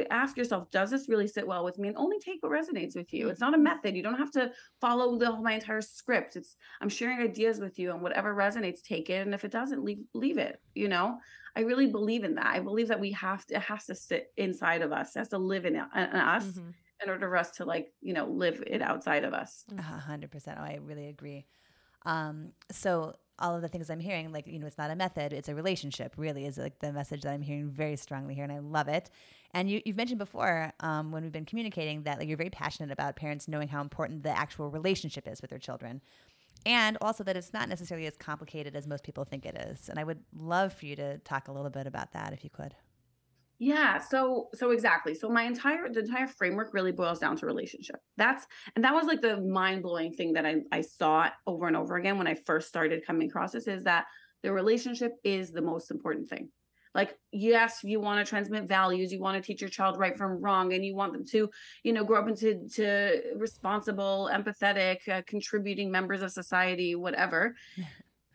[SPEAKER 1] ask yourself does this really sit well with me and only take what resonates with you it's not a method you don't have to follow the my entire script it's i'm sharing ideas with you and whatever resonates take it and if it doesn't leave leave it you know i really believe in that i believe that we have to it has to sit inside of us it has to live in, in us
[SPEAKER 3] Mhm.
[SPEAKER 1] in order for us to like you know live it outside of us
[SPEAKER 2] A hundred percent. Oh, I really agree. Um, so all of the things I'm hearing, like you know, it's not a method; it's a relationship. Really, is like the message that I'm hearing very strongly here, and I love it. And you, you've mentioned before um, when we've been communicating that like you're very passionate about parents knowing how important the actual relationship is with their children, and also that it's not necessarily as complicated as most people think it is. And I would love for you to talk a little bit about that, if you could.
[SPEAKER 1] Yeah, so so exactly. So my entire the entire framework really boils down to relationship. That's and that was like the mind-blowing thing that I I saw over and over again when I first started coming across this is that the relationship is the most important thing. Like yes, you want to transmit values, you want to teach your child right from wrong and you want them to, you know, grow up into to responsible, empathetic, uh, contributing members of society, whatever. (laughs)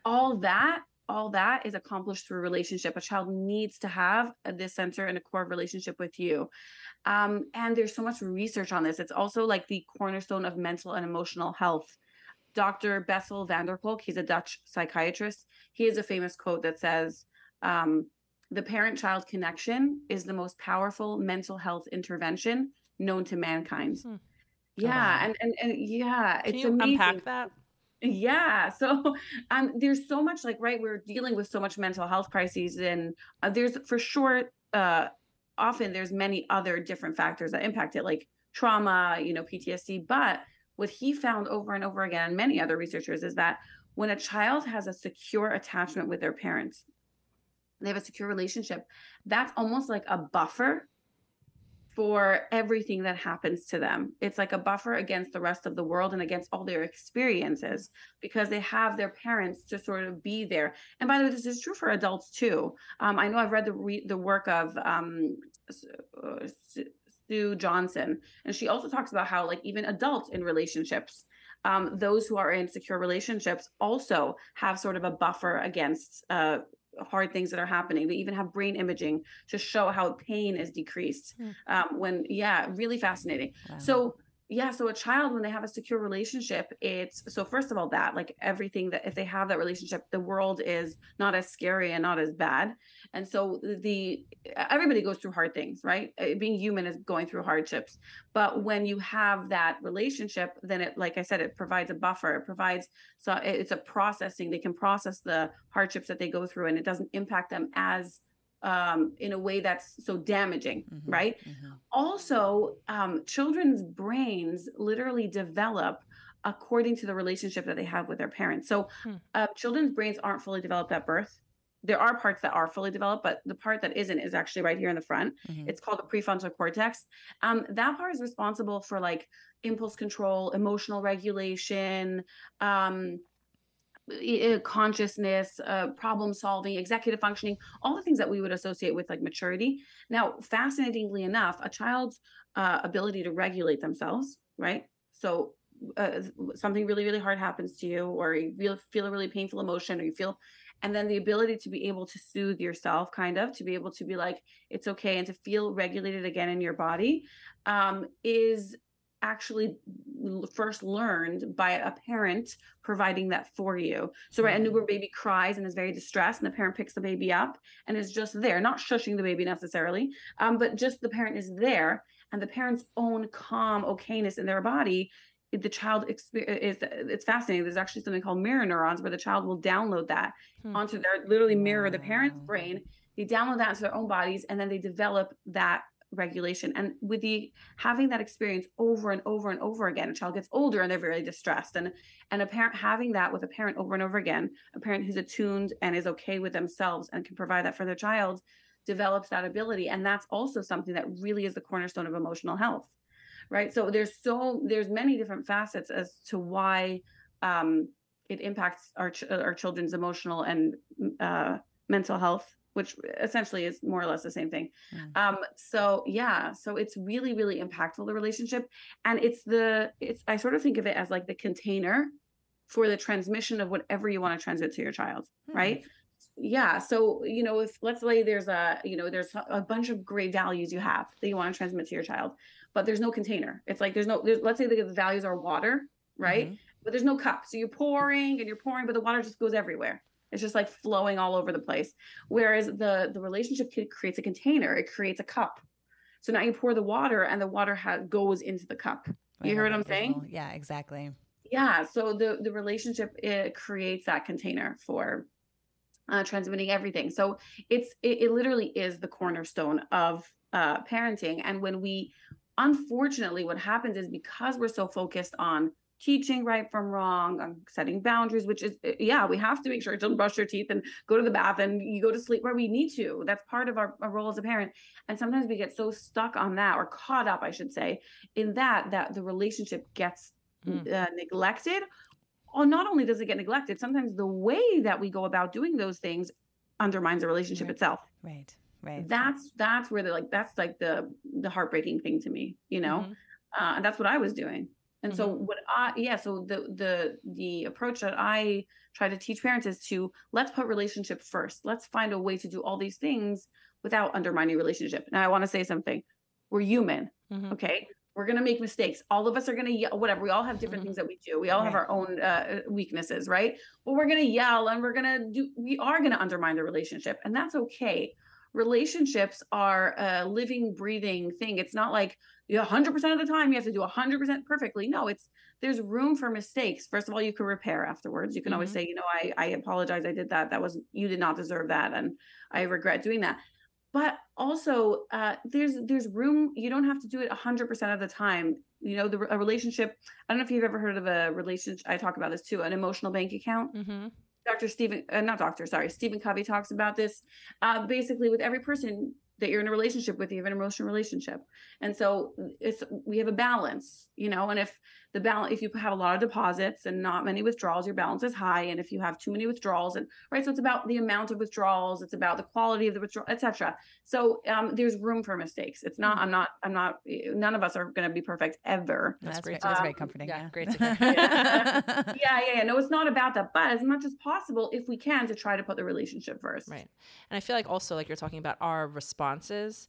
[SPEAKER 1] all that all that is accomplished through relationship a child needs to have this center and a core relationship with you um, and there's so much research on this it's also like the cornerstone of mental and emotional health Dr. Bessel van der Kolk, he's a Dutch psychiatrist. He has a famous quote that says, um, the parent child connection is the most powerful mental health intervention known to mankind.
[SPEAKER 3] Hmm.
[SPEAKER 1] Yeah,
[SPEAKER 2] wow.
[SPEAKER 1] and, and and yeah,
[SPEAKER 3] Can
[SPEAKER 1] it's
[SPEAKER 3] you
[SPEAKER 1] amazing.
[SPEAKER 3] unpack that?
[SPEAKER 1] Yeah. So (laughs) um there's so much like right we're dealing with so much mental health crises and uh, there's for sure uh often there's many other different factors that impact it like trauma, you know, PTSD, but what he found over and over again and many other researchers is that when a child has a secure attachment with their parents, they have a secure relationship, that's almost like a buffer for everything that happens to them. It's like a buffer against the rest of the world and against all their experiences because they have their parents to sort of be there. And by the way, this is true for adults too. Um, I know I've read the re- the work of um, uh, Sue Johnson, and she also talks about how like even adults in relationships. Um, those who are in secure relationships also have sort of a buffer against uh, hard things that are happening. They even have brain imaging to show how pain is decreased.
[SPEAKER 3] Hmm.
[SPEAKER 1] Um, when, yeah, really fascinating.
[SPEAKER 2] Wow.
[SPEAKER 1] So, yeah, so a child, when they have a secure relationship, it's so first of all, that like everything that if they have that relationship, the world is not as scary and not as bad. And so the everybody goes through hard things, right? Uh, Being human is going through hardships. But when you have that relationship, then it, like I said, it provides a buffer. It provides so it's a processing. They can process the hardships that they go through, and it doesn't impact them as um, in a way that's so damaging,
[SPEAKER 2] Mhm,
[SPEAKER 1] right?
[SPEAKER 2] mhm.
[SPEAKER 1] Also, um, children's brains literally develop according to the relationship that they have with their parents. So,
[SPEAKER 3] Hmm.
[SPEAKER 1] uh, children's brains aren't fully developed at birth. There are parts that are fully developed, but the part that isn't is actually right here in the front.
[SPEAKER 2] Mhm.
[SPEAKER 1] It's called the prefrontal cortex. Um, that part is responsible for like impulse control, emotional regulation, um, consciousness, uh, problem solving, executive functioning, all the things that we would associate with like maturity. Now, fascinatingly enough, a child's uh, ability to regulate themselves, right? So, uh, something really, really hard happens to you, or you feel, feel a really painful emotion, or you feel, and then the ability to be able to soothe yourself, kind of, to be able to be like, it's okay, and to feel regulated again in your body, um, is actually first learned by a parent providing that for you. So, right, a newborn baby cries and is very distressed, and the parent picks the baby up and is just there, not shushing the baby necessarily, um, but just the parent is there, and the parent's own calm okayness in their body. The child exper- is it's fascinating. There's actually something called mirror neurons where the child will download that
[SPEAKER 3] Hmm.
[SPEAKER 1] onto their literally mirror the parent's brain. They download that into their own bodies, and then they develop that regulation. And with the having that experience over and over and over again, a child gets older and they're very distressed. And and a parent having that with a parent over and over again, a parent who's attuned and is okay with themselves and can provide that for their child, develops that ability. And that's also something that really is the cornerstone of emotional health. Right. So there's so there's many different facets as to why um it impacts our ch- our children's emotional and uh mental health which essentially is more or less the same thing.
[SPEAKER 2] Mm.
[SPEAKER 1] Um, so yeah, so it's really, really impactful the relationship, and it's the it's I sort of think of it as like the container for the transmission of whatever you want to transmit to your child,
[SPEAKER 2] Hmm.
[SPEAKER 1] right? Yeah. So you know, if let's say there's a you know there's a bunch of great values you have that you want to transmit to your child, but there's no container. It's like there's no there's, let's say the values are water, right?
[SPEAKER 2] Mhm.
[SPEAKER 1] But there's no cup, so you're pouring and you're pouring, but the water just goes everywhere. It's just like flowing all over the place. Whereas the the relationship creates a container, it creates a cup. So now you pour the water, and the water ha- goes into the cup.
[SPEAKER 2] I
[SPEAKER 1] You hear what I'm saying?
[SPEAKER 2] Yeah, exactly.
[SPEAKER 1] Yeah. So the the relationship it creates that container for uh, transmitting everything. So it's it, it literally is the cornerstone of uh, parenting. And when we, unfortunately, what happens is because we're so focused on teaching right from wrong, on setting boundaries, which is yeah, we have to make sure to brush your teeth and go to the bath and you go to sleep where we need to. That's part of our, our role as a parent. And sometimes we get so stuck on that or caught up, I should say, in that that the relationship gets
[SPEAKER 3] Mm.
[SPEAKER 1] uh, neglected or not only does it get neglected sometimes the way that we go about doing those things undermines the relationship
[SPEAKER 2] Right.
[SPEAKER 1] itself
[SPEAKER 2] Right. Right.
[SPEAKER 1] that's that's where the like that's like the the heartbreaking thing to me you know
[SPEAKER 3] Mhm.
[SPEAKER 1] uh, and that's what i was doing and so what i yeah so the the the approach that i try to teach parents is to let's put relationship first. Let's find a way to do all these things without undermining relationship. Now i want to say something. We're human
[SPEAKER 3] Mhm.
[SPEAKER 1] okay? We're going to make mistakes. All of us are going to yell whatever. We all have different
[SPEAKER 3] Mhm.
[SPEAKER 1] things that we do. We all have our own uh, weaknesses right? But we're going to yell and we're going to do we are going to undermine the relationship and that's okay. Relationships are a living breathing thing. It's not like you 100% of the time you have to do 100% perfectly no it's there's room for mistakes first of all you can repair afterwards you can always
[SPEAKER 3] Mhm.
[SPEAKER 1] say you know i i apologize i did that that was you did not deserve that and i regret doing that but also uh, there's there's room you don't have to do it 100% of the time you know the a relationship i don't know if you've ever heard of a relationship i talk about this too an emotional bank account
[SPEAKER 3] Mm-hmm.
[SPEAKER 1] Dr. Stephen, uh, not doctor, sorry, Stephen Covey talks about this. Uh, basically, with every person that you're in a relationship with, you have an emotional relationship, and so it's we have a balance, you know. And if the balance, if you have a lot of deposits and not many withdrawals, your balance is high. And if you have too many withdrawals, and right, so it's about the amount of withdrawals, it's about the quality of the withdrawal, etc. So um, there's room for mistakes. It's not. I'm not. I'm not. None of us are going to be perfect ever.
[SPEAKER 3] That's
[SPEAKER 2] That's,
[SPEAKER 3] great
[SPEAKER 2] great. That's
[SPEAKER 1] Um,
[SPEAKER 2] very comforting.
[SPEAKER 3] yeah,
[SPEAKER 2] Yeah,
[SPEAKER 3] great (laughs) to hear.
[SPEAKER 1] yeah, yeah, yeah. No, it's not about that. But as much as possible, if we can, to try to put the relationship first.
[SPEAKER 3] Right. And I feel like also like you're talking about our responses,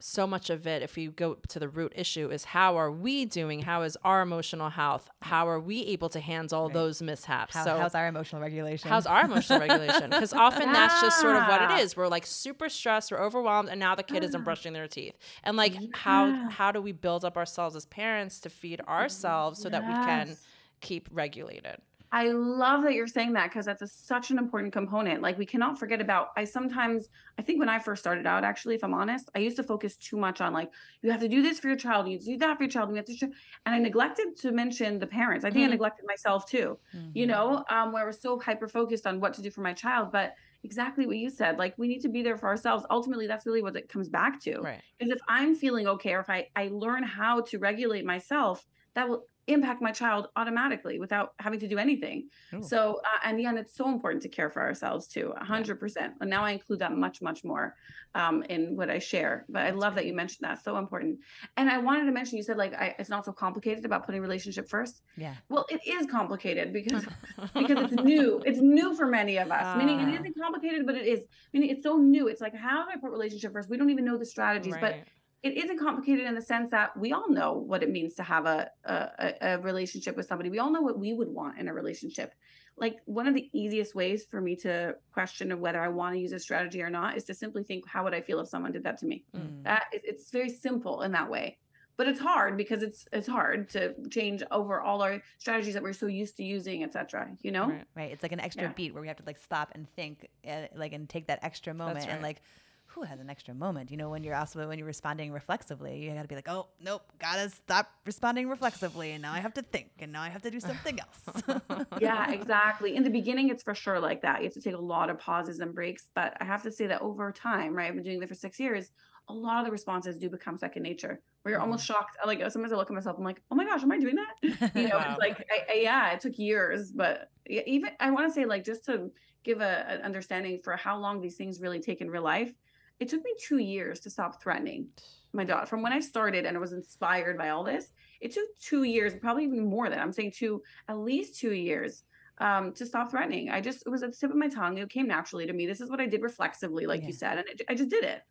[SPEAKER 3] so much of it if we go to the root issue is how are we doing? How is our emotional health? How are we able to handle
[SPEAKER 2] Right.
[SPEAKER 3] those mishaps?
[SPEAKER 2] How,
[SPEAKER 3] so
[SPEAKER 2] how's our emotional regulation?
[SPEAKER 3] How's our emotional regulation? Because often that's just sort of what it (laughs) is. We're like super stressed, we're overwhelmed, and now the kid isn't brushing their teeth. And like how
[SPEAKER 1] Yeah.
[SPEAKER 3] how do we build up ourselves as parents to feed mm-hmm. ourselves so that we can keep regulated?
[SPEAKER 1] I love that you're saying that because that's a, such an important component. Like we cannot forget about. I sometimes, I think when I first started out, actually, if I'm honest, I used to focus too much on like you have to do this for your child, you have to do that for your child, and you have to, sh-" and I neglected to mention the parents. I think
[SPEAKER 3] Mhm.
[SPEAKER 1] I neglected myself too. You
[SPEAKER 2] Mhm.
[SPEAKER 1] know, um, where I was so hyper focused on what to do for my child, but exactly what you said. Like we need to be there for ourselves. Ultimately, that's really what it comes back to.
[SPEAKER 3] Right.
[SPEAKER 1] Because if I'm feeling okay, or if I, I learn how to regulate myself, that will impact my child automatically without having to do anything.
[SPEAKER 2] Ooh.
[SPEAKER 1] So, uh, and yeah, and it's so important to care for ourselves too, a hundred percent. And now I include that much, much more um, in what I share. But I love that you mentioned that. So important. And I wanted to mention, you said like, I, it's not so complicated about putting relationship first.
[SPEAKER 2] Yeah.
[SPEAKER 1] Well, it is complicated because (laughs) because it's new. It's new for many of us. Meaning it
[SPEAKER 3] Ah.
[SPEAKER 1] isn't complicated, but it is. Meaning it's so new. It's like how do I put relationship first? We don't even know the strategies, but
[SPEAKER 3] Right.
[SPEAKER 1] It isn't complicated in the sense that we all know what it means to have a, a a- a relationship with somebody. We all know what we would want in a relationship. Like one of the easiest ways for me to question of whether I want to use a strategy or not is to simply think, how would I feel if someone did that to me?
[SPEAKER 2] Mm.
[SPEAKER 1] That it's very simple in that way. But it's hard because it's it's hard to change over all our strategies that we're so used to using, etc. You know?
[SPEAKER 3] Right.
[SPEAKER 2] Right. It's like an extra
[SPEAKER 1] Yeah.
[SPEAKER 2] beat where we have to like stop and think, uh, like, and take that extra moment
[SPEAKER 3] right.
[SPEAKER 2] and like, who has an extra moment? You know, when you're also when you're responding reflexively, you got to be like, oh nope, gotta stop responding reflexively, and now I have to think, and now I have to do something else. (laughs)
[SPEAKER 1] yeah, exactly. In the beginning, it's for sure like that. You have to take a lot of pauses and breaks. But I have to say that over time, right? I've been doing this for six years. A lot of the responses do become second nature, where you're almost mm-hmm. shocked. Like sometimes I look at myself, I'm like, oh my gosh, am I doing that? (laughs) You know,
[SPEAKER 3] Wow.
[SPEAKER 1] it's like, I, I, yeah, it took years, but even I want to say, like, just to give a, an understanding for how long these things really take in real life, it took me two years to stop threatening my daughter. From when I started and I was inspired by all this, it took two years, probably even more than I'm saying two, at least two years um, to stop threatening. I just, it was at the tip of my tongue. It came naturally to me. This is what I did reflexively, like
[SPEAKER 2] Yeah.
[SPEAKER 1] you said. And it, I just did it.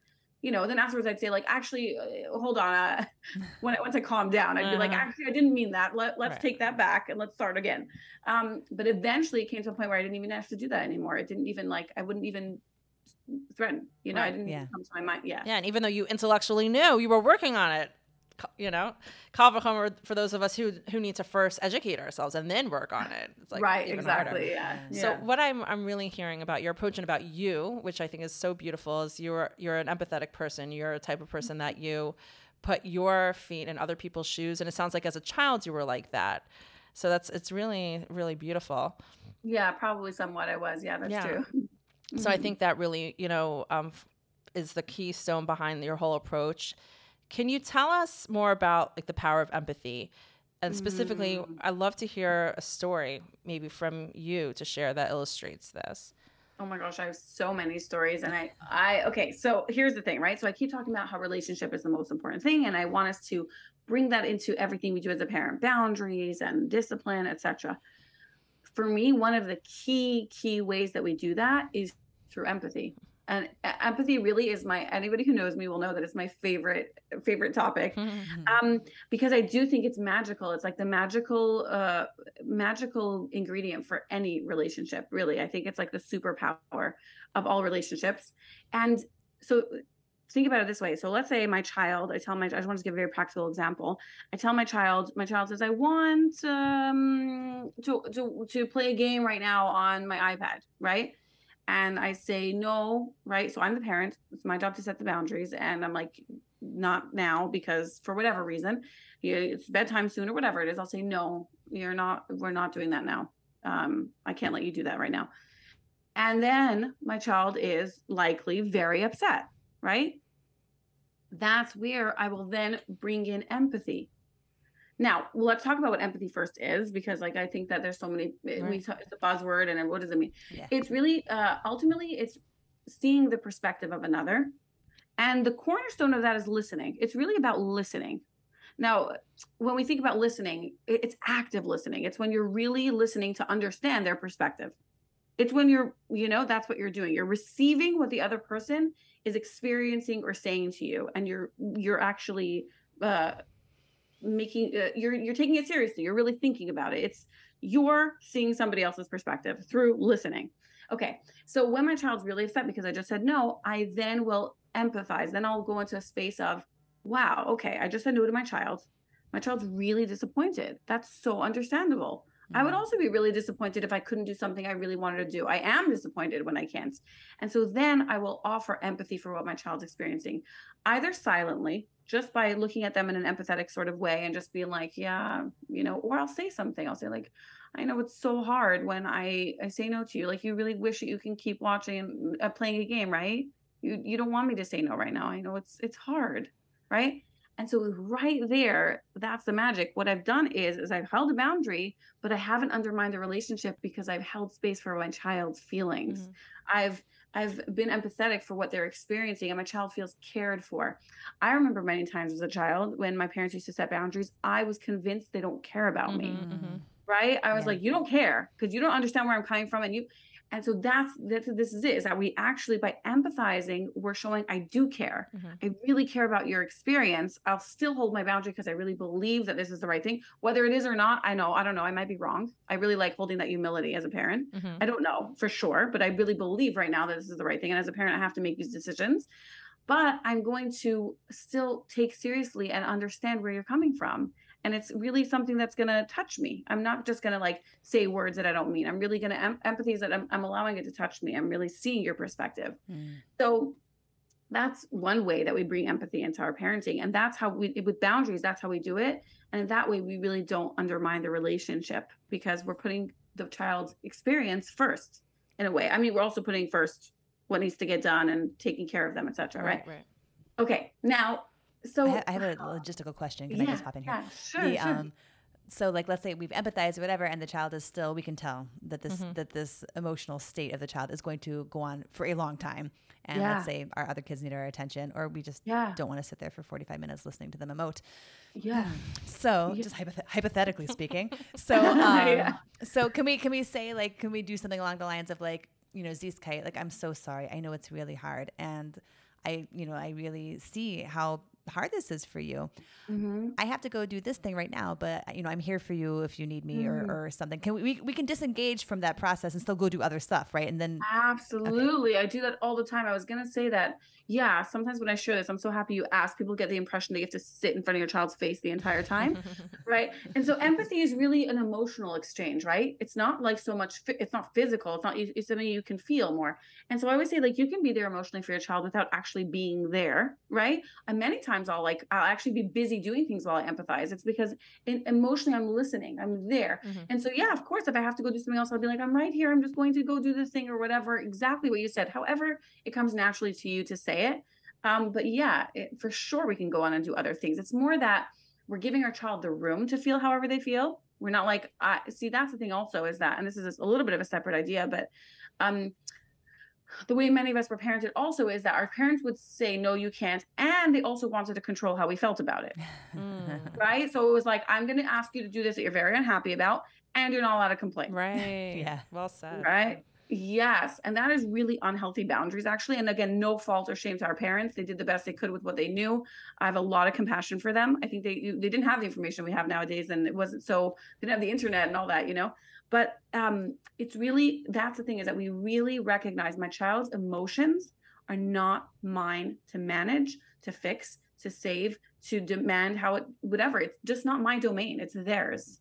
[SPEAKER 1] You know, then afterwards I'd say like, actually, uh, hold on. Uh, (laughs) (laughs) when I, once I calmed down, I'd be like,
[SPEAKER 3] Uh-huh.
[SPEAKER 1] actually, I didn't mean that. Let, let's
[SPEAKER 3] Right.
[SPEAKER 1] take that back and let's start again. Um, but eventually it came to a point where I didn't even have to do that anymore. It didn't even like, I wouldn't even threaten, you know, I didn't
[SPEAKER 2] Yeah.
[SPEAKER 1] come to my mind. Yeah.
[SPEAKER 3] Yeah, and even though you intellectually knew you were working on it, you know, kal vachomer for those of us who who need to first educate ourselves and then work on it. It's like
[SPEAKER 1] right. Exactly. Yeah.
[SPEAKER 2] Yeah.
[SPEAKER 3] So what I'm I'm really hearing about your approach and about you, which I think is so beautiful, is you're you're an empathetic person. You're a type of person that you put your feet in other people's shoes, and it sounds like as a child you were like that. So that's it's really really beautiful.
[SPEAKER 1] Yeah, probably somewhat I was. Yeah, that's
[SPEAKER 3] Yeah.
[SPEAKER 1] true. (laughs)
[SPEAKER 3] So I
[SPEAKER 1] Mhm.
[SPEAKER 3] think that really, you know, um, is the keystone behind your whole approach. Can you tell us more about like the power of empathy? And specifically,
[SPEAKER 1] Mm.
[SPEAKER 3] I'd love to hear a story maybe from you to share that illustrates this.
[SPEAKER 1] Oh my gosh, I have so many stories and I I okay, so here's the thing, right? So I keep talking about how relationship is the most important thing and I want us to bring that into everything we do as a parent, boundaries and discipline, etc. For me, one of the key key ways that we do that is through empathy. And empathy really is my anybody who knows me will know that it's my favorite favorite topic. Um, because I do think it's magical. It's like the magical, uh, magical ingredient for any relationship. Really, I think it's like the superpower of all relationships. And so, think about it this way. So, let's say my child. I tell my. I just want to give a very practical example. I tell my child. My child says, "I want um, to to to play a game right now on my iPad." Right and I say no, right? So I'm the parent. It's my job to set the boundaries. And I'm like, not now because for whatever reason, it's bedtime soon or whatever it is. I'll say, no, you're not, we're not doing that now. Um, I can't let you do that right now. And then my child is likely very upset, right? That's where I will then bring in empathy. Now, let's talk about what empathy first is, because like I think that there's so many. Eh, right. We talk, it's a buzzword, and what does it mean? Yeah. It's really uh, ultimately it's seeing the perspective of another, and the cornerstone of that is listening. It's really about listening. Now, when we think about listening, it's active listening. It's when you're really listening to understand their perspective. It's when you're, you know, that's what you're doing. You're receiving what the other person is experiencing or saying to you, and you're you're actually uh, making uh, you're you're taking it seriously you're really thinking about it. It's you're seeing somebody else's perspective through listening. Okay so when my child's really upset because i just said no i then will empathize. Then i'll go into a space of wow okay i just said no to my child. My child's really disappointed. That's so understandable I would mm-hmm. also be really disappointed if I couldn't do something I really wanted to do. I am disappointed when I can't. And so then I will offer empathy for what my child's experiencing, either silently, just by looking at them in an empathetic sort of way and just being like, yeah, you know, or I'll say something. I'll say like, I know it's so hard when I I say no to you. Like you really wish that you can keep watching uh, playing a game, right? You you don't want me to say no right now. I know it's it's hard, right? And so right there, that's the magic. What I've done is is I've held a boundary, but I haven't undermined the relationship because I've held space for my child's feelings. Mm-hmm. I've I've been empathetic for what they're experiencing and my child feels cared for. I remember many times as a child when my parents used to set boundaries, I was convinced they don't care about mm-hmm, me. Mm-hmm. Right? I was yeah. like, you don't care because you don't understand where I'm coming from and you and so that's that's this is it is that we actually by empathizing we're showing i do care. Mm-hmm. i really care about your experience. I'll still hold my boundary because i really believe that this is the right thing. Whether it is or not i know i don't know i might be wrong. I really like holding that humility as a parent. Mm-hmm. i don't know for sure but i really believe right now that this is the right thing and as a parent i have to make these decisions. But i'm going to still take seriously and understand where you're coming from and it's really something that's going to touch me. I'm not just going to like say words that i don't mean. I'm really going to em- empathy is that I'm, I'm, allowing it to touch me. I'm really seeing your perspective. Mm. so that's one way that we bring empathy into our parenting and that's how we with boundaries that's how we do it. And that way we really don't undermine the relationship because we're putting the child's experience first in a way. I mean we're also putting first what needs to get done and taking care of them etc right, right? right. Okay now so
[SPEAKER 2] I, ha- I have a logistical question. Can
[SPEAKER 1] yeah,
[SPEAKER 2] I just pop in here?
[SPEAKER 1] Yeah, sure, the, sure. Um,
[SPEAKER 2] so like let's say we've empathized or whatever and the child is still we can tell that this mm-hmm. that this emotional state of the child is going to go on for a long time and yeah. let's say our other kids need our attention or we just yeah. don't want to sit there for 45 minutes listening to them emote
[SPEAKER 1] yeah (sighs)
[SPEAKER 2] so yeah. just hypoth- hypothetically speaking (laughs) so (laughs) um, so can we can we say like can we do something along the lines of like you know ziskeit like i'm so sorry i know it's really hard and I, you know, I really see how hard this is for you. Mm-hmm. I have to go do this thing right now, but you know, I'm here for you if you need me mm-hmm. or, or something. Can we, we, we can disengage from that process and still go do other stuff, right? And then
[SPEAKER 1] absolutely, okay. I do that all the time. I was gonna say that. Yeah, sometimes when I share this, I'm so happy you asked. People get the impression they have to sit in front of your child's face the entire time, (laughs) right? And so empathy is really an emotional exchange, right? It's not like so much. It's not physical. It's not. It's something you can feel more. And so I always say like you can be there emotionally for your child without actually being there, right? And many times I'll like I'll actually be busy doing things while I empathize. It's because in, emotionally I'm listening, I'm there. Mm-hmm. And so yeah, of course, if I have to go do something else, I'll be like, I'm right here. I'm just going to go do this thing or whatever. Exactly what you said. However, it comes naturally to you to say it. Um, but yeah, it, for sure we can go on and do other things. It's more that we're giving our child the room to feel however they feel. We're not like I see that's the thing also is that, and this is a little bit of a separate idea, but um the way many of us were parented also is that our parents would say no you can't and they also wanted to control how we felt about it mm. (laughs) right so it was like i'm going to ask you to do this that you're very unhappy about and you're not allowed to complain (laughs)
[SPEAKER 3] right yeah
[SPEAKER 2] well said
[SPEAKER 1] right Yes. And that is really unhealthy boundaries, actually. And again, no fault or shame to our parents. They did the best they could with what they knew. I have a lot of compassion for them. I think they they didn't have the information we have nowadays, and it wasn't so they didn't have the internet and all that, you know. But um, it's really that's the thing is that we really recognize my child's emotions are not mine to manage, to fix, to save, to demand how it whatever. It's just not my domain. It's theirs.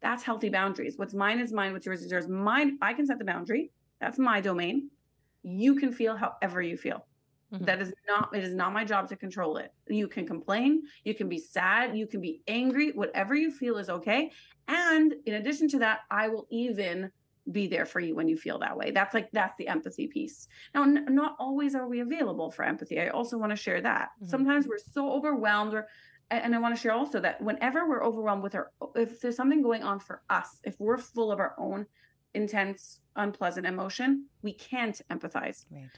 [SPEAKER 1] That's healthy boundaries. What's mine is mine. What's yours is yours. Mine, I can set the boundary that's my domain. You can feel however you feel. Mm-hmm. That is not it is not my job to control it. You can complain, you can be sad, you can be angry, whatever you feel is okay. And in addition to that, I will even be there for you when you feel that way. That's like that's the empathy piece. Now, n- not always are we available for empathy. I also want to share that. Mm-hmm. Sometimes we're so overwhelmed or and I want to share also that whenever we're overwhelmed with our if there's something going on for us, if we're full of our own intense, unpleasant emotion, we can't empathize. Right.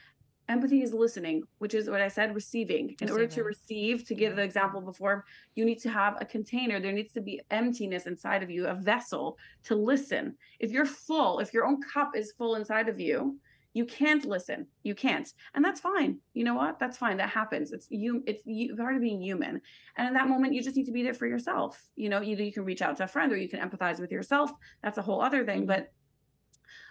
[SPEAKER 1] Empathy is listening, which is what I said, receiving. In receiving. order to receive, to give the example before, you need to have a container. There needs to be emptiness inside of you, a vessel to listen. If you're full, if your own cup is full inside of you, you can't listen. You can't. And that's fine. You know what? That's fine. That happens. It's you, it's you part of being human. And in that moment, you just need to be there for yourself. You know, either you can reach out to a friend or you can empathize with yourself. That's a whole other thing. Mm-hmm. But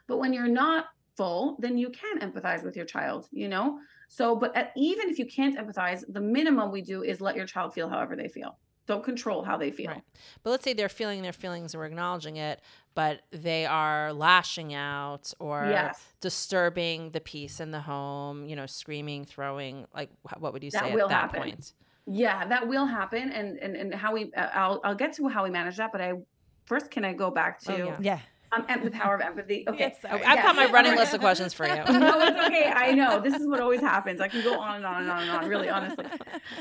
[SPEAKER 1] but when you're not full, then you can empathize with your child, you know? So, but at, even if you can't empathize, the minimum we do is let your child feel however they feel. Don't control how they feel. Right.
[SPEAKER 3] But let's say they're feeling their feelings and we're acknowledging it, but they are lashing out or yes. disturbing the peace in the home, you know, screaming, throwing. Like, what would you say that at that
[SPEAKER 1] happen.
[SPEAKER 3] point?
[SPEAKER 1] Yeah, that will happen. And, and, and how we, uh, I'll, I'll get to how we manage that, but I first, can I go back oh, to,
[SPEAKER 2] oh, yeah. yeah
[SPEAKER 1] um, and the power of empathy. (laughs) Okay,
[SPEAKER 3] yes, I've got my running list of questions for you. (laughs)
[SPEAKER 1] no, it's okay. I know this is what always happens. I can go on and on and on and on. Really, honestly.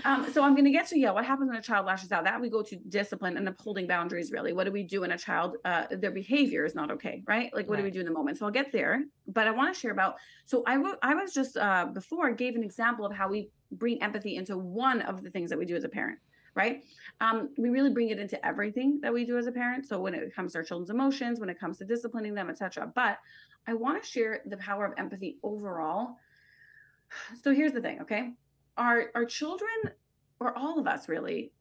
[SPEAKER 1] Um, so I'm going to get to yeah. What happens when a child lashes out? That we go to discipline and upholding boundaries. Really, what do we do when a child uh, their behavior is not okay? Right? Like what right. do we do in the moment? So I'll get there. But I want to share about. So I I was just uh, before gave an example of how we bring empathy into one of the things that we do as a parent right? Um, we really bring it into everything that we do as a parent. So when it comes to our children's emotions, when it comes to disciplining them, etc. But I want to share the power of empathy overall. (sighs) So here's the thing, okay? Our our children, or all of us really,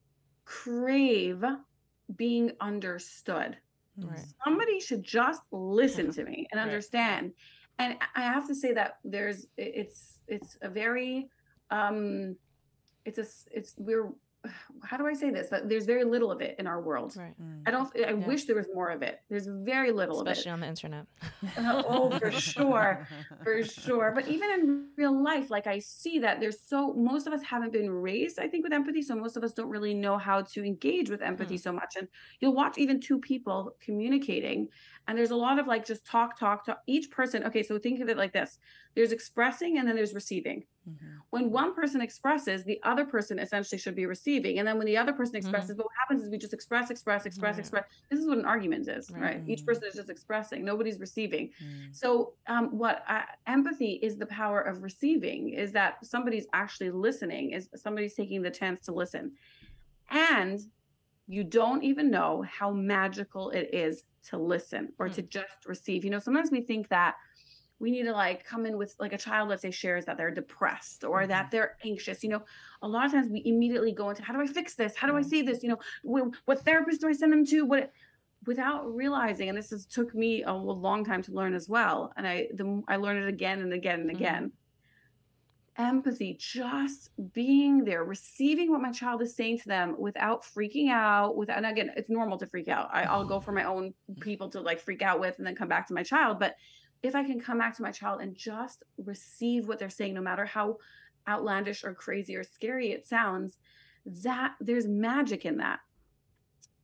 [SPEAKER 1] crave being understood. Right. Somebody should just listen (laughs) to me and understand. Right. And I have to say that there's it's it's a very um it's a it's we're how do I say this? That there's very little of it in our world. Right. Mm. I don't. I yeah. wish there was more of it. There's very little
[SPEAKER 3] especially on the internet.
[SPEAKER 1] uh, oh, for (laughs) sure, for sure. But even in real life, like I see that there's so most of us haven't been raised, I think, with empathy. So most of us don't really know how to engage with empathy mm. so much. And you'll watch even two people communicating, and there's a lot of like just talk, talk, talk. Each person. Okay, so think of it like this: there's expressing, and then there's receiving Mm-hmm. When one person expresses, the other person essentially should be receiving. And then when the other person expresses, mm-hmm. what happens is we just express, express, express, right. express. This is what an argument is, right? right? Each person is just expressing, nobody's receiving. Mm. So, um, what uh, empathy is the power of receiving, is that somebody's actually listening, is somebody's taking the chance to listen. And you don't even know how magical it is to listen or mm. to just receive. You know, sometimes we think that we need to like come in with like a child let's say shares that they're depressed or mm-hmm. that they're anxious you know a lot of times we immediately go into how do i fix this how do i see this you know what, what therapist do i send them to what without realizing and this has took me a long time to learn as well and i the, i learned it again and again and mm-hmm. again mm-hmm. empathy just being there receiving what my child is saying to them without freaking out without and again it's normal to freak out I, i'll go for my own (laughs) people to like freak out with and then come back to my child but if I can come back to my child and just receive what they're saying, no matter how outlandish or crazy or scary it sounds, that there's magic in that.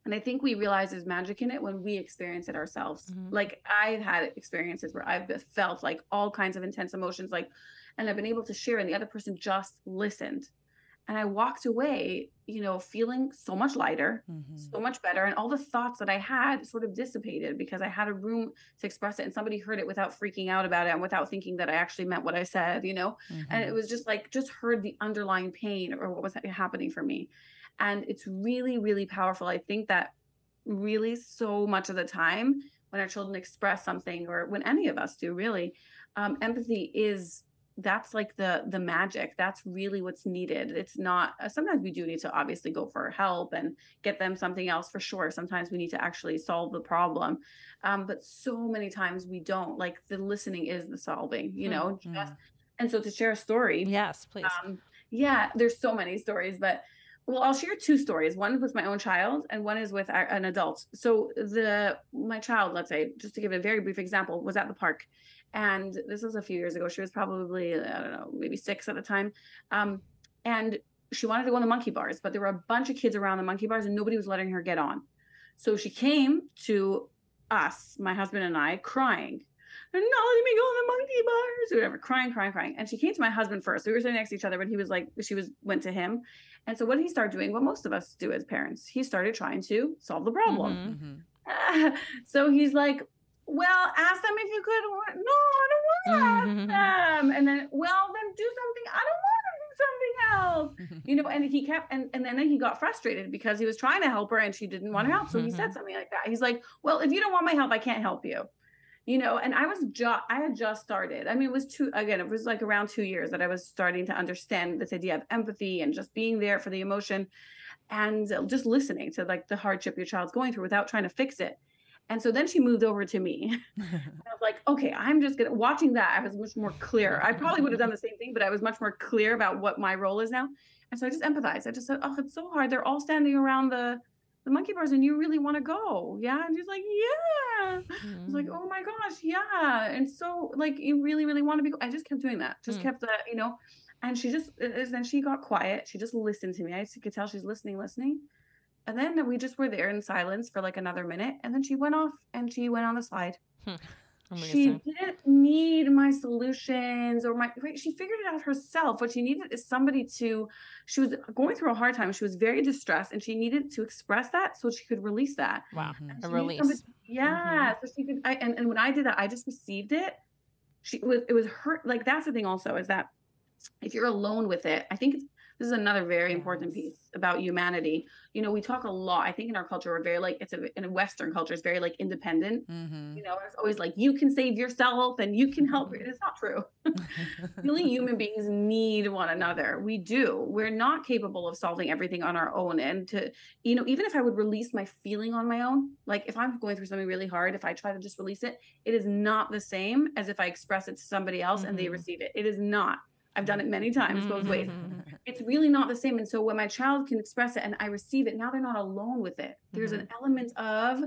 [SPEAKER 1] And I think we realize there's magic in it when we experience it ourselves. Mm-hmm. Like I've had experiences where I've felt like all kinds of intense emotions, like, and I've been able to share, and the other person just listened and I walked away, you know, feeling so much lighter, mm-hmm. so much better. And all the thoughts that I had sort of dissipated because I had a room to express it and somebody heard it without freaking out about it and without thinking that I actually meant what I said, you know? Mm-hmm. And it mm-hmm. was just like, just heard the underlying pain or what was happening for me. And it's really, really powerful. I think that really so much of the time when our children express something or when any of us do really um, empathy is that's like the the magic that's really what's needed it's not uh, sometimes we do need to obviously go for help and get them something else for sure sometimes we need to actually solve the problem um, but so many times we don't like the listening is the solving you know
[SPEAKER 2] Mhm.
[SPEAKER 1] just and so to share a story
[SPEAKER 3] Yes, please.
[SPEAKER 1] um, yeah, there's so many stories, but well, I'll share two stories. One with my own child, and one is with an adult. So the my child, let's say, just to give a very brief example, was at the park, and this was a few years ago. She was probably I don't know, maybe six at the time, um, and she wanted to go on the monkey bars, but there were a bunch of kids around the monkey bars, and nobody was letting her get on. So she came to us, my husband and I, crying. They're not letting me go on the monkey bars or whatever, crying, crying, crying. And she came to my husband first. We were sitting next to each other, but he was like, she was went to him. And so what did he start doing? What most of us do as parents, he started trying to solve the problem.
[SPEAKER 3] Mhm.
[SPEAKER 2] Mhm. (laughs)
[SPEAKER 1] so he's like, well, ask them if you could. No, I don't want to ask (laughs) them. And then, well, then do something. I don't want to do something else. (laughs) You know, and he kept, and, and then he got frustrated because he was trying to help her and she didn't want her help. So he said
[SPEAKER 3] Mhm.
[SPEAKER 1] something like that. He's like, well, if you don't want my help, I can't help you. You know, and I was just, I had just started. I mean, it was two, again, it was like around two years that I was starting to understand this idea of empathy and just being there for the emotion and just listening to like the hardship your child's going through without trying to fix it. And so then she moved over to me. And (laughs) (laughs) I was like, okay, I'm just gonna watching that. I was much more clear. I probably would have done the same thing, but I was much more clear about what my role is now. And so I just empathized. I just said, oh, it's so hard. They're all standing around the the monkey bars, and you really want to go, yeah? And she's like, yeah. I was like,
[SPEAKER 3] Mm.
[SPEAKER 1] oh my gosh, yeah. And so like you really, really want to be. I just kept doing that. Just
[SPEAKER 3] Mm.
[SPEAKER 1] kept that, you know. And she just uh, uh, then she got quiet. She just listened to me. I could tell she's listening, listening. And then we just were there in silence for like another minute. And then she went off and she went on the slide. Hmm. She
[SPEAKER 3] Amazing.
[SPEAKER 1] didn't need my solutions or my right. She figured it out herself. What she needed is somebody to, she was going through a hard time. She was very distressed and she needed to express that so she could release that.
[SPEAKER 3] Wow. A release.
[SPEAKER 1] somebody- yeah. Mm-hmm. So she could I and, and when I did that, I just received it. She it was it was hurt. Like that's the thing also is that if you're alone with it, I think it's, this is another very important piece about humanity. You know, we talk a lot. I think in our culture, we're very like it's a in a Western culture, it's very like independent.
[SPEAKER 2] Mhm.
[SPEAKER 1] You know, it's always like you can save yourself and you can help. It's not true. (laughs) really, human beings need one another. We do. We're not capable of solving everything on our own. And to, you know, even if I would release my feeling on my own, like if I'm going through something really hard, if I try to just release it, it is not the same as if I express it to somebody else and they
[SPEAKER 3] Mhm.
[SPEAKER 1] receive it. It is not. I've done it many times both ways.
[SPEAKER 3] Mhm.
[SPEAKER 1] It's really not the same. And so when my child can express it and I receive it, now they're not alone with it. There's an element of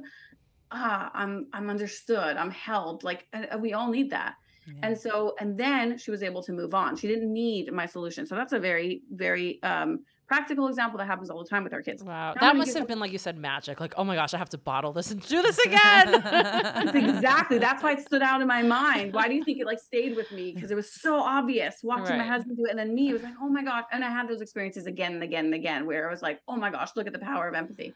[SPEAKER 1] ah, I'm I'm understood, I'm held. Like and we all need that.
[SPEAKER 2] Yeah.
[SPEAKER 1] And so, and then she was able to move on. She didn't need my solution. So that's a very, very um, practical example that happens all the time with our kids.
[SPEAKER 3] Wow. That must have been like you said, magic. Like, oh my gosh, I have to bottle this and do this again.
[SPEAKER 1] That's (laughs) exactly. That's why it stood out in my mind. Why do you think it like stayed with me? Because it was so obvious watching my husband do it, and then me. It was like, oh my gosh. And I had those experiences again and again and again, where I was like, oh my gosh, look at the power of empathy.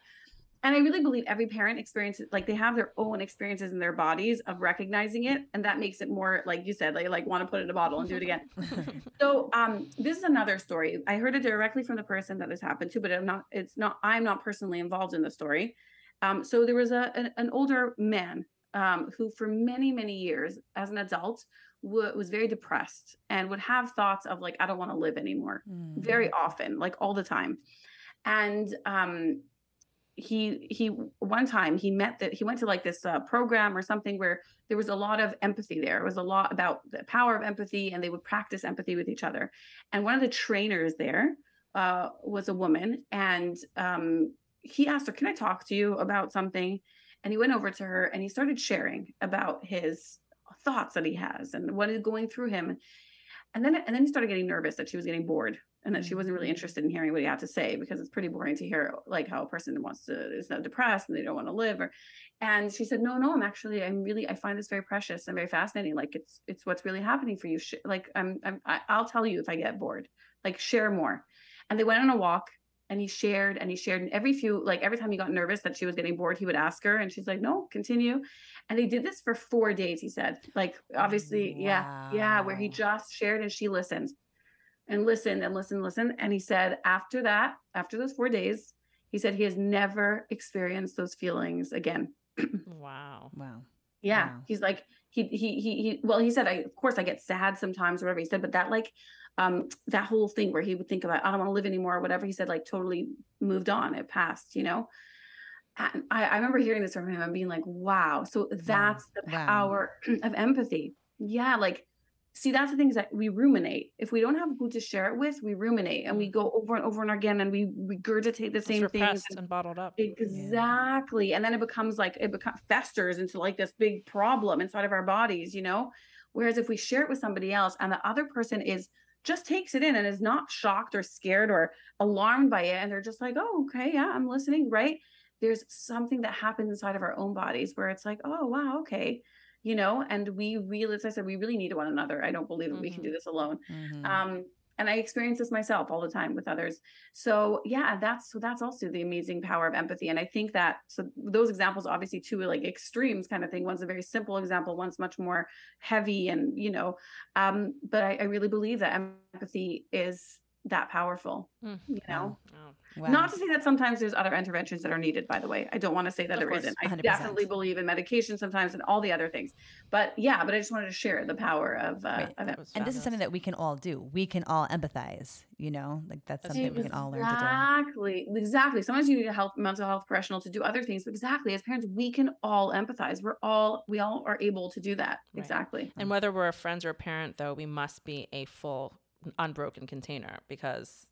[SPEAKER 1] And I really believe every parent experiences like they have their own experiences in their bodies of recognizing it, and that makes it more like you said, they like want to put it in a bottle and do it again. (laughs) So um this is another story. I heard it directly from the person that this happened to, but I'm not it's not I'm not personally involved in the story. Um so there was a an, an older man um who for many many years as an adult w- was very depressed and would have thoughts of like I don't want to live anymore
[SPEAKER 2] Mm.
[SPEAKER 1] very often like all the time. And um he he one time he met that he went to like this uh, program or something where there was a lot of empathy there. It was a lot about the power of empathy and they would practice empathy with each other. And one of the trainers there uh, was a woman and um, he asked her can i talk to you about something? And he went over to her and he started sharing about his thoughts that he has and what is going through him. And then and then he started getting nervous that she was getting bored and that she mm-hmm. wasn't really interested in hearing what he had to say because it's pretty boring to hear like how a person wants to is not depressed and they don't want to live or and she said no no i'm actually i'm really i find this very precious and very fascinating like it's it's what's really happening for you Sh- like i'm, I'm I- i'll tell you if i get bored like share more. And they went on a walk and he shared and he shared and every few like every time he got nervous that she was getting bored he would ask her and she's like no continue. And they did this for four days he said like obviously yeah yeah where he just shared and she listened and listened and listened and listened and he said after that after those four days he said he has never experienced those feelings again (clears throat)
[SPEAKER 3] wow.
[SPEAKER 2] Wow.
[SPEAKER 1] Yeah.
[SPEAKER 2] Wow.
[SPEAKER 1] He's like, he, he, he, he, well, he said, I, of course I get sad sometimes, whatever he said, but that like, um, that whole thing where he would think about, I don't want to live anymore, or whatever he said, like totally moved on, it passed, you know? And I, I remember hearing this from him and being like, wow. So that's the
[SPEAKER 2] Wow.
[SPEAKER 1] power (clears throat) of empathy. Yeah. Like, see, that's the thing is that we ruminate. If we don't have who to share it with, we ruminate and we mm. go over and over and again and we regurgitate the same things. and-
[SPEAKER 3] and bottled up.
[SPEAKER 1] Exactly. And then it becomes like it becomes festers into like this big problem inside of our bodies, you know? Whereas if we share it with somebody else and the other person is just takes it in and is not shocked or scared or alarmed by it, and they're just like, oh, okay, yeah, I'm listening, right? There's something that happens inside of our own bodies where it's like, oh, wow, okay, you know, and we really, as I said, we really need one another. I don't believe that we can do this alone.
[SPEAKER 2] Mhm.
[SPEAKER 1] um and i experience this myself all the time with others. So yeah that's so that's also the amazing power of empathy. And i think that so those examples obviously two are like extremes kind of thing. One's a very simple example one's much more heavy and you know um but i, I really believe that empathy is that powerful
[SPEAKER 3] Mm.
[SPEAKER 1] you know
[SPEAKER 3] Oh.
[SPEAKER 2] Wow.
[SPEAKER 1] not to say that sometimes there's other interventions that are needed, by the way. I don't want to say that
[SPEAKER 3] Of
[SPEAKER 1] there
[SPEAKER 3] course,
[SPEAKER 1] not I
[SPEAKER 2] 100%.
[SPEAKER 1] definitely believe in medication sometimes and all the other things. But yeah, but I just wanted to share the power of, uh,
[SPEAKER 2] Right.
[SPEAKER 1] of
[SPEAKER 3] That was
[SPEAKER 2] and this is something that we can all do. We can all empathize, you know, like that's
[SPEAKER 3] That's
[SPEAKER 2] something we can all learn to
[SPEAKER 1] Exactly. Exactly. Sometimes you need a health mental health professional to do other things. But exactly. As parents, we can all empathize. We're all we all are able to do that.
[SPEAKER 3] Right.
[SPEAKER 1] Exactly.
[SPEAKER 3] And whether we're a friend or a parent, though, we must be a full, unbroken container because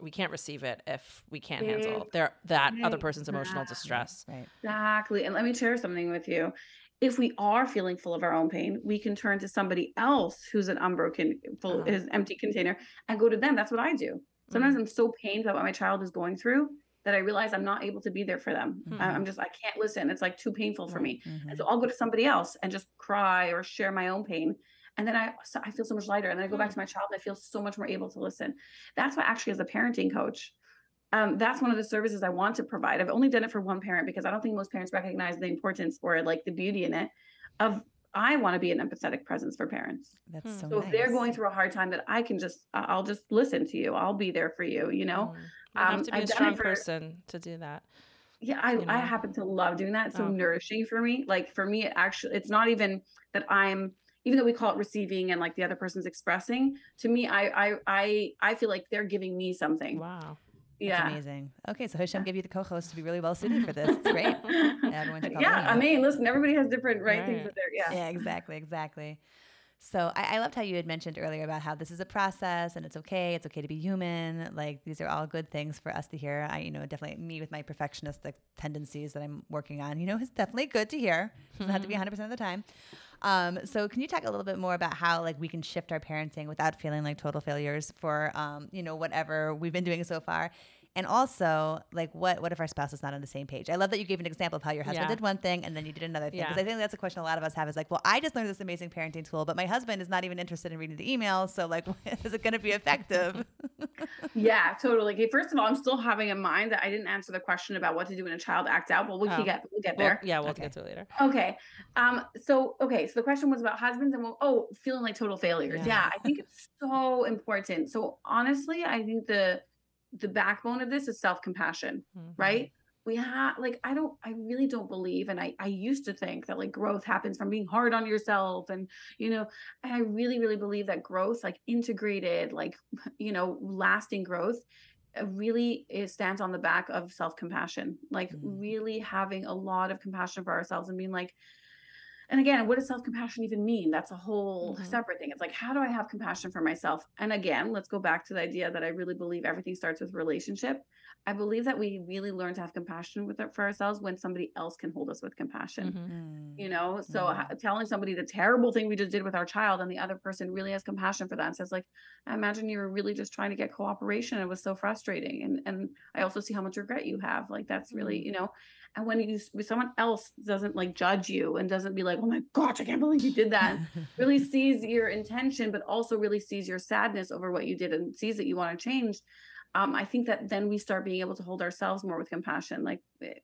[SPEAKER 3] we can't receive it if we can't handle their that other person's emotional
[SPEAKER 1] Exactly.
[SPEAKER 3] distress.
[SPEAKER 2] Right.
[SPEAKER 1] Exactly. And let me share something with you. If we are feeling full of our own pain, we can turn to somebody else who's an unbroken, full,
[SPEAKER 3] Uh-huh.
[SPEAKER 1] is empty container, and go to them. That's what I do. Sometimes I'm so pained about what my child is going through that I realize I'm not able to be there for them. I-
[SPEAKER 3] Mhm.
[SPEAKER 1] I'm just I can't listen. It's like too painful for me.
[SPEAKER 2] Mhm.
[SPEAKER 1] And so I'll go to somebody else and just cry or share my own pain. And then I, so I feel so much lighter. And then I go back to my child and I feel so much more able to listen. That's why actually as a parenting coach, um, that's one of the services I want to provide. I've only done it for one parent because I don't think most parents recognize the importance or like the beauty in it of I want to be an empathetic presence for parents.
[SPEAKER 2] That's
[SPEAKER 3] Hmm.
[SPEAKER 2] so,
[SPEAKER 1] So if they're going through a hard time that I can just, I- I'll just listen to you. I'll be there for you, you know?
[SPEAKER 3] Mm. You have
[SPEAKER 1] Um,
[SPEAKER 3] to be
[SPEAKER 1] I've
[SPEAKER 3] a strong
[SPEAKER 1] for-
[SPEAKER 3] person to do that.
[SPEAKER 1] yeah I,
[SPEAKER 3] you
[SPEAKER 1] I happen to love doing that it's so
[SPEAKER 3] Oh.
[SPEAKER 1] nourishing for me like for me it actually it's not even that i'm even though we call it receiving and like the other person's expressing to me i i i, I feel like they're giving me something
[SPEAKER 3] Wow.
[SPEAKER 2] That's
[SPEAKER 1] yeah
[SPEAKER 2] amazing. Okay, so Hashem gave you the koach to be really well (laughs) suited for this. It's great. Everyone should call
[SPEAKER 1] yeah i mean listen everybody has different right, things
[SPEAKER 3] Right.
[SPEAKER 1] that they're yeah
[SPEAKER 2] yeah, exactly, exactly. So I, I loved how you had mentioned earlier about how this is a process and it's okay. It's okay to be human. Like these are all good things for us to hear. I, you know, definitely me with my perfectionistic tendencies that I'm working on. You know, is definitely good to hear. Doesn't have to be mm-hmm. 100 percent of the time. Um, so can you talk a little bit more about how like we can shift our parenting without feeling like total failures for um, you know whatever we've been doing so far? And also, like, what what if our spouse is not on the same page? I love that you gave an example of how your husband
[SPEAKER 3] Yeah.
[SPEAKER 2] did one thing and then you did another thing. Because
[SPEAKER 3] Yeah.
[SPEAKER 2] I think that's a question a lot of us have is like, well, I just learned this amazing parenting tool, but my husband is not even interested in reading the emails. So, like, (laughs) is it going to be effective? (laughs)
[SPEAKER 1] yeah totally okay first of all i'm still having in mind that i didn't answer the question about what to do when a child acts out well we
[SPEAKER 3] Oh.
[SPEAKER 1] can get we'll get
[SPEAKER 3] Well,
[SPEAKER 1] there
[SPEAKER 3] yeah, we'll
[SPEAKER 2] Okay.
[SPEAKER 3] get to it later.
[SPEAKER 1] Okay. Um, so okay, so the question was about husbands and well, oh, feeling like total failures.
[SPEAKER 3] Yeah.
[SPEAKER 1] Yeah. I think it's so important. So honestly, I think the the backbone of this is self-compassion,
[SPEAKER 3] Mhm.
[SPEAKER 1] right? We have like I don't I really don't believe and I I used to think that like growth happens from being hard on yourself and you know, and I really really believe that growth like integrated like (laughs) you know, lasting growth uh, really it stands on the back of self-compassion like
[SPEAKER 2] Mm.
[SPEAKER 1] really having a lot of compassion for ourselves and being like and again what does self-compassion even mean? That's a whole
[SPEAKER 3] Mhm.
[SPEAKER 1] separate thing. It's like how do i have compassion for myself? And again let's go back to the idea that i really believe everything starts with relationship i believe that we really learn to have compassion with it for ourselves when somebody else can hold us with compassion
[SPEAKER 3] Mhm.
[SPEAKER 2] Mm.
[SPEAKER 1] you know so
[SPEAKER 2] Mhm.
[SPEAKER 1] telling somebody the terrible thing we just did with our child and the other person really has compassion for that and says like i imagine you were really just trying to get cooperation it was so frustrating and and i also see how much regret you have like that's really
[SPEAKER 3] Mhm.
[SPEAKER 1] you know and when you when someone else doesn't like judge you and doesn't be like oh my gosh i can't believe you did that (laughs) really sees your intention but also really sees your sadness over what you did and sees that you want to change um, i think that then we start being able to hold ourselves more with compassion like eh,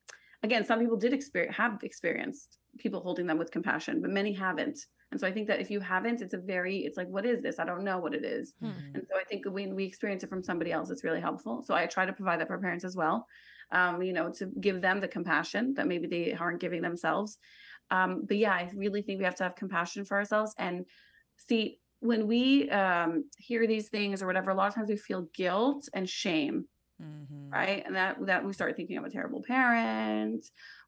[SPEAKER 1] again some people did experience have experienced people holding them with compassion but many haven't and so i think that if you haven't it's a very it's like what is this i don't know what it is
[SPEAKER 2] Mhm.
[SPEAKER 1] and so I think when we experience it from somebody else, it's really helpful. So I try to provide that for parents as well, um, you know, to give them the compassion that maybe they aren't giving themselves. Um, but yeah, I really think we have to have compassion for ourselves and see when we um, hear these things or whatever. A lot of times we feel guilt and shame,
[SPEAKER 2] Mhm.
[SPEAKER 1] right? And that that we start thinking I'm a terrible parent.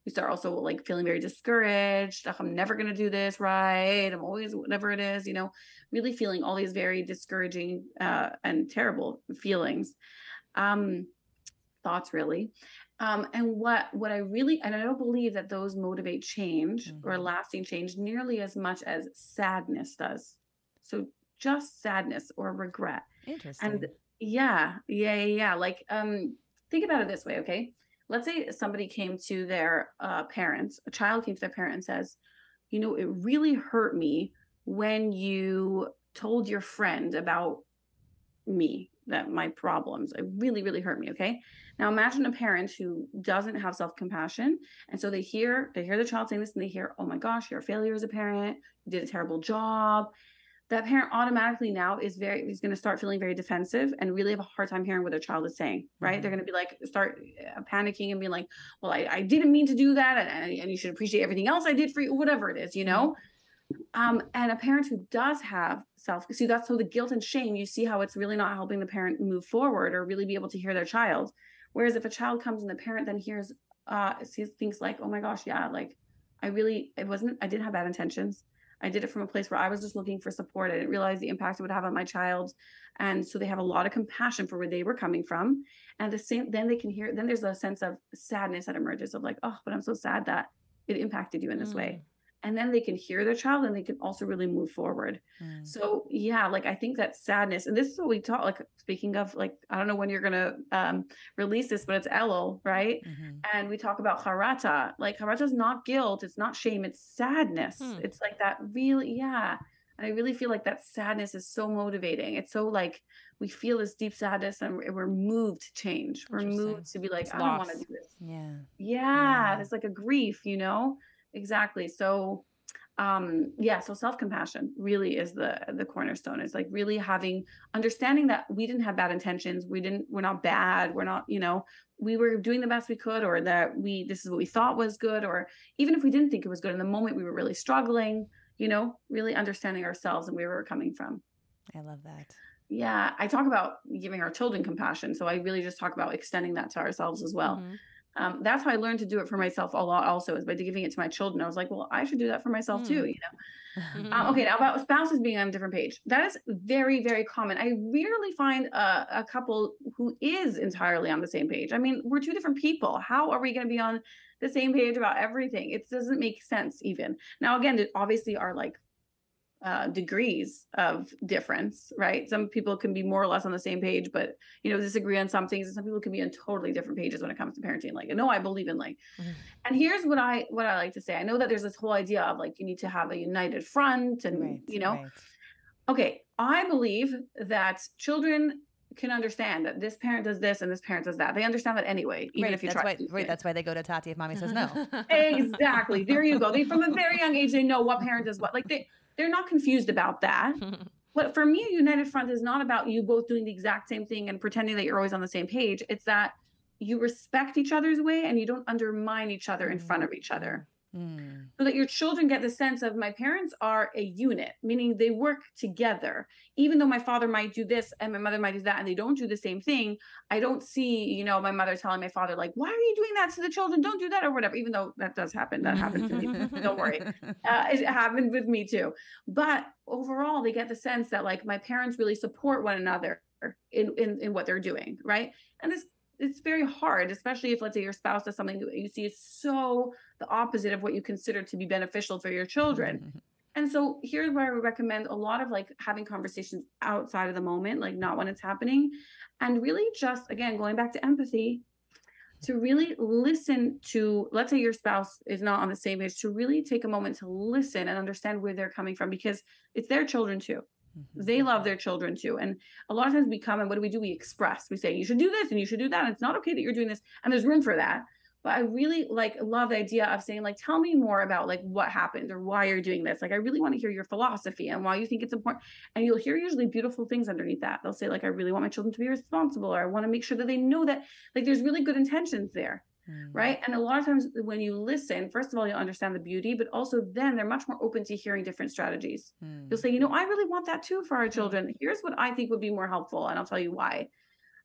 [SPEAKER 1] We start also like feeling very discouraged. "Ugh, I'm never gonna do this right. I'm always whatever it is, you know, really feeling all these very discouraging uh, and terrible feelings, um, thoughts, really. Um, and what what I really and I don't believe that those motivate change or
[SPEAKER 2] Mhm.
[SPEAKER 1] lasting change nearly as much as sadness does. So just sadness or regret.
[SPEAKER 2] Interesting.
[SPEAKER 1] And yeah, yeah, yeah. Like, um, think about it this way, okay? Let's say somebody came to their uh, parents, a child came to their parent and says, you know, it really hurt me when you told your friend about me, that my problems, it really, really hurt me. Okay. Now imagine a parent who doesn't have self-compassion. And so they hear, they hear the child saying this and they hear, oh my gosh, you're a failure as a parent, you did a terrible job that parent automatically now is very is going to start feeling very defensive and really have a hard time hearing what their child is saying right? They're going to be like start uh, panicking and being like well I, I didn't mean to do that and, and you should appreciate everything else i did for you whatever it is you know? Um and a parent who does have self see that's so the guilt and shame you see how it's really not helping the parent move forward or really be able to hear their child. Whereas if a child comes and the parent then hears uh sees things like oh my gosh yeah like i really it wasn't i didn't have bad intentions I did it from a place where I was just looking for support. I didn't realize the impact it would have on my child. And so they have a lot of compassion for where they were coming from. And the same, then they can hear, then there's a sense of sadness that emerges of like, oh, but I'm so sad that it impacted you in this way. Mm. And then they can hear their child and they can also really move forward.
[SPEAKER 2] Mm.
[SPEAKER 1] So yeah, like I think that sadness, and this is what we talk like speaking of like, I don't know when you're gonna um release this, but it's Elul, right?
[SPEAKER 2] Mhm.
[SPEAKER 1] and we talk about harata. Like harata is not guilt, it's not shame, it's sadness.
[SPEAKER 3] Hmm.
[SPEAKER 1] It's like that really, yeah. And I really feel like that sadness is so motivating. It's so like we feel this deep sadness and we're, moved to change. We're moved to be like,
[SPEAKER 3] It's
[SPEAKER 1] I don't want to do this.
[SPEAKER 2] Yeah.
[SPEAKER 1] Yeah,
[SPEAKER 2] Yeah.
[SPEAKER 1] it's like a grief, you know? Exactly. So um yeah so self-compassion really is the the cornerstone it's like really having understanding that we didn't have bad intentions we didn't we're not bad we're not you know we were doing the best we could or that we this is what we thought was good or even if we didn't think it was good in the moment we were really struggling you know really understanding ourselves and where we were coming from
[SPEAKER 2] I love that.
[SPEAKER 1] yeah i talk about giving our children compassion so i really just talk about extending that to ourselves as well
[SPEAKER 3] Mhm.
[SPEAKER 1] Um, that's how I learned to do it for myself a lot. Also, is by giving it to my children. I was like, well, I should do that for myself too.
[SPEAKER 3] Mm.
[SPEAKER 1] You know.
[SPEAKER 3] Mhm.
[SPEAKER 1] Um, okay, now about spouses being on a different page. That is very, very common. I rarely find a, a couple who is entirely on the same page. I mean, we're two different people. How are we going to be on the same page about everything? It doesn't make sense. Even now, again, there obviously are like uh, degrees of difference, right? Some people can be more or less on the same page, but you know, disagree on some things, and some people can be on totally different pages when it comes to parenting. Like, no, I believe in like,
[SPEAKER 3] Mhm.
[SPEAKER 1] and here's what I what I like to say. I know that there's this whole idea of like you need to have a united front, and
[SPEAKER 2] Right.
[SPEAKER 1] you know,
[SPEAKER 2] right.
[SPEAKER 1] okay, I believe that children can understand that this parent does this and this parent does that. They understand that anyway, even
[SPEAKER 2] right.
[SPEAKER 1] if you
[SPEAKER 2] that's
[SPEAKER 1] try.
[SPEAKER 2] why. Right. That's why they go to Tati if mommy says no. (laughs)
[SPEAKER 1] exactly. There you go. They from a very young age they know what parent does what. Like they they're not confused about that. (laughs) But for me, a united front is not about you both doing the exact same thing and pretending that you're always on the same page. It's that you respect each other's way and you don't undermine each other in front of each other.
[SPEAKER 2] Mm.
[SPEAKER 1] So that your children get the sense of my parents are a unit, meaning they work together. Even though my father might do this and my mother might do that, and they don't do the same thing, I don't see, you know, my mother telling my father, like, why are you doing that to the children? Don't do that or whatever, even though that does happen. That happened to me. Don't worry (laughs) uh, it happened with me too but overall they get the sense that like my parents really support one another in in, in what they're doing right and it's it's very hard especially if let's say your spouse does something that you see is so the opposite of what you consider to be beneficial for your children. Mm-hmm. And so here's where I would recommend a lot of like having conversations outside of the moment, like not when it's happening, and really just again going back to empathy to really listen to let's say your spouse is not on the same page to really take a moment to listen and understand where they're coming from because it's their children too
[SPEAKER 2] Mhm.
[SPEAKER 1] they love their children too. And a lot of times we come and what do we do? We express. We say you should do this and you should do that. And it's not okay that you're doing this. And there's room for that. But i really like love the idea of saying like tell me more about like what happened or why you're doing this. Like i really want to hear your philosophy and why you think it's important. And you'll hear usually beautiful things underneath that. They'll say like i really want my children to be responsible or i want to make sure that they know that like there's really good intentions there
[SPEAKER 2] Mm.
[SPEAKER 1] right? And a lot of times when you listen, first of all, you'll understand the beauty, but also then they're much more open to hearing different strategies.
[SPEAKER 2] Mm.
[SPEAKER 1] You'll say, you know, I really want that too for our (laughs) children. Here's what I think would be more helpful, and I'll tell you why.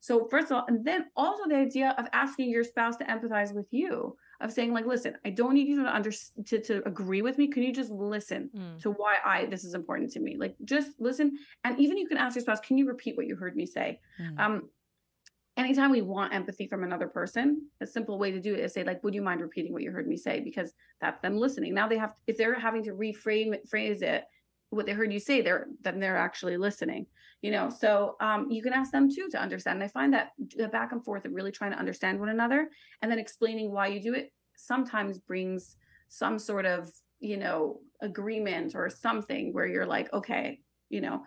[SPEAKER 1] So, first of all, and then also the idea of asking your spouse to empathize with you, of saying, like, listen, I don't need you to under to, to agree with me. Can you just listen
[SPEAKER 3] Mm.
[SPEAKER 1] to why I this is important to me? Like, just listen. And even you can ask your spouse, can you repeat what you heard me say?
[SPEAKER 2] Mm.
[SPEAKER 1] Um, anytime we want empathy from another person, a simple way to do it is say, like, would you mind repeating what you heard me say? Because that's them listening. Now they have, if they're having to reframe it, phrase it, what they heard you say, they're then they're actually listening. You know, so um, you can ask them too to understand. And I find that the back and forth of really trying to understand one another and then explaining why you do it sometimes brings some sort of you know agreement or something where you're like, okay, you know,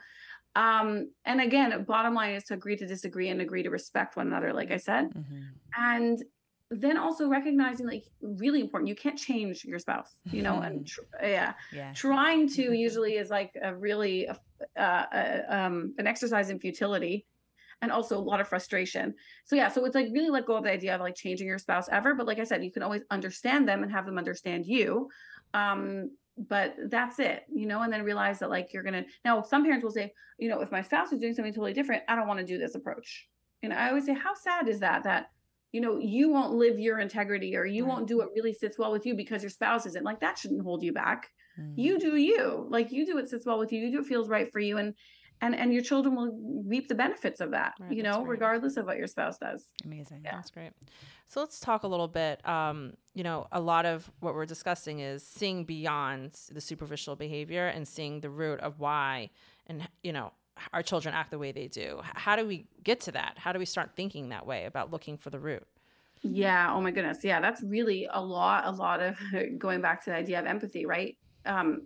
[SPEAKER 1] um and again bottom line is to agree to disagree and agree to respect one another like i said
[SPEAKER 2] Mhm.
[SPEAKER 1] and then also recognizing like really important you can't change your spouse you know and (laughs) tr- yeah
[SPEAKER 2] Yeah.
[SPEAKER 1] trying to (laughs) usually is like a really uh, uh, um, an exercise in futility and also a lot of frustration so yeah so it's like really let go of the idea of like changing your spouse ever but like i said you can always understand them and have them understand you um but that's it you know and then realize that like you're gonna now some parents will say you know if my spouse is doing something totally different i don't want to do this approach and i always say how sad is that that you know you won't live your integrity or you
[SPEAKER 3] Right.
[SPEAKER 1] won't do what really sits well with you because your spouse isn't like that shouldn't hold you back
[SPEAKER 2] Mm.
[SPEAKER 1] you do you like you do what sits well with you you do what feels right for you and and and your children will reap the benefits of that
[SPEAKER 3] Right,
[SPEAKER 1] you know
[SPEAKER 3] right.
[SPEAKER 1] regardless of what your spouse does
[SPEAKER 2] Amazing.
[SPEAKER 1] Yeah.
[SPEAKER 3] That's great. So let's talk a little bit. Um, you know, a lot of what we're discussing is seeing beyond the superficial behavior and seeing the root of why, and you know, our children act the way they do. How do we get to that? How do we start thinking that way about looking for the root?
[SPEAKER 1] Yeah. Oh my goodness. Yeah. That's really a lot, a lot of (laughs) going back to the idea of empathy, right? Um,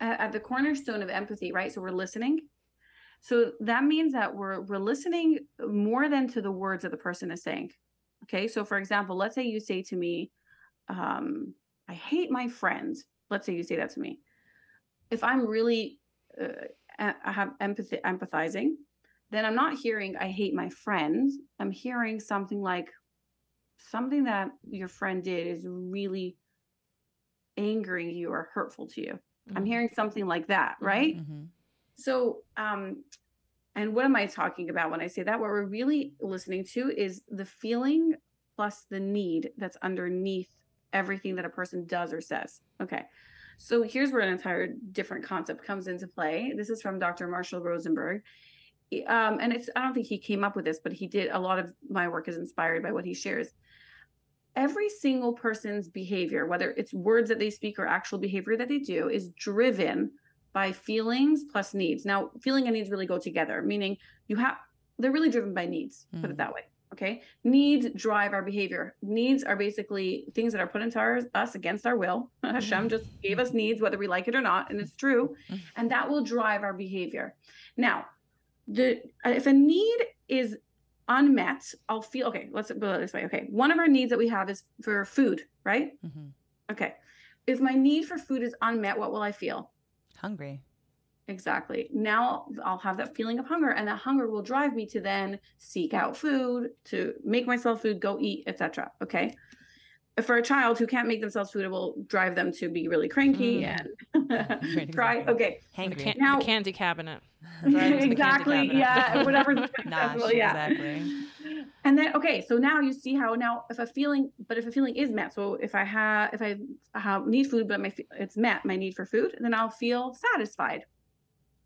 [SPEAKER 1] at, at the cornerstone of empathy, right? So we're listening. So that means that we're we're listening more than to the words that the person is saying. Okay. So for example, let's say you say to me, um, I hate my friend. Let's say you say that to me. If I'm really uh, I have empathy empathizing, then I'm not hearing I hate my friend. I'm hearing something like something that your friend did is really angering you or hurtful to you. I'm
[SPEAKER 3] Mhm.
[SPEAKER 1] hearing something like that, right?
[SPEAKER 2] Mhm.
[SPEAKER 1] So, um, and what am I talking about when I say that? What we're really listening to is the feeling plus the need that's underneath everything that a person does or says. Okay. So here's where an entire different concept comes into play. This is from Dr. Marshall Rosenberg. Um, and it's, I don't think he came up with this, but he did a lot of my work is inspired by what he shares. Every single person's behavior, whether it's words that they speak or actual behavior that they do, is driven by feelings plus needs. Now, feeling and needs really go together, meaning you have they're really driven by needs, put
[SPEAKER 2] Mm.
[SPEAKER 1] it that way. Okay. Needs drive our behavior. Needs are basically things that are put into our, us against our will. (laughs) Hashem just gave us needs, whether we like it or not, and it's true.
[SPEAKER 2] Mm.
[SPEAKER 1] And that will drive our behavior. Now, the if a need is unmet, I'll feel okay. Let's put it this way. Okay. One of our needs that we have is for food, right?
[SPEAKER 2] Mhm.
[SPEAKER 1] Okay. If my need for food is unmet, what will I feel?
[SPEAKER 2] Hungry.
[SPEAKER 1] Exactly. Now I'll have that feeling of hunger, and that hunger will drive me to then seek out food, to make myself food, go eat, etc. Okay. For a child who can't make themselves food, it will drive them to be really cranky
[SPEAKER 2] Mm.
[SPEAKER 1] and (laughs) (laughs) cry.
[SPEAKER 2] exactly.
[SPEAKER 1] Okay.
[SPEAKER 3] The, can-
[SPEAKER 1] Now-
[SPEAKER 3] the candy cabinet. Drive 'em to the candy
[SPEAKER 1] exactly.
[SPEAKER 3] cabinet.
[SPEAKER 1] Yeah. Whatever.
[SPEAKER 2] Nosh, (laughs)
[SPEAKER 1] accessible, yeah.
[SPEAKER 2] exactly.
[SPEAKER 1] And then okay, so now you see how now if a feeling, but if a feeling is met, so if I have if I have need food, but my it's met my need for food, then I'll feel satisfied,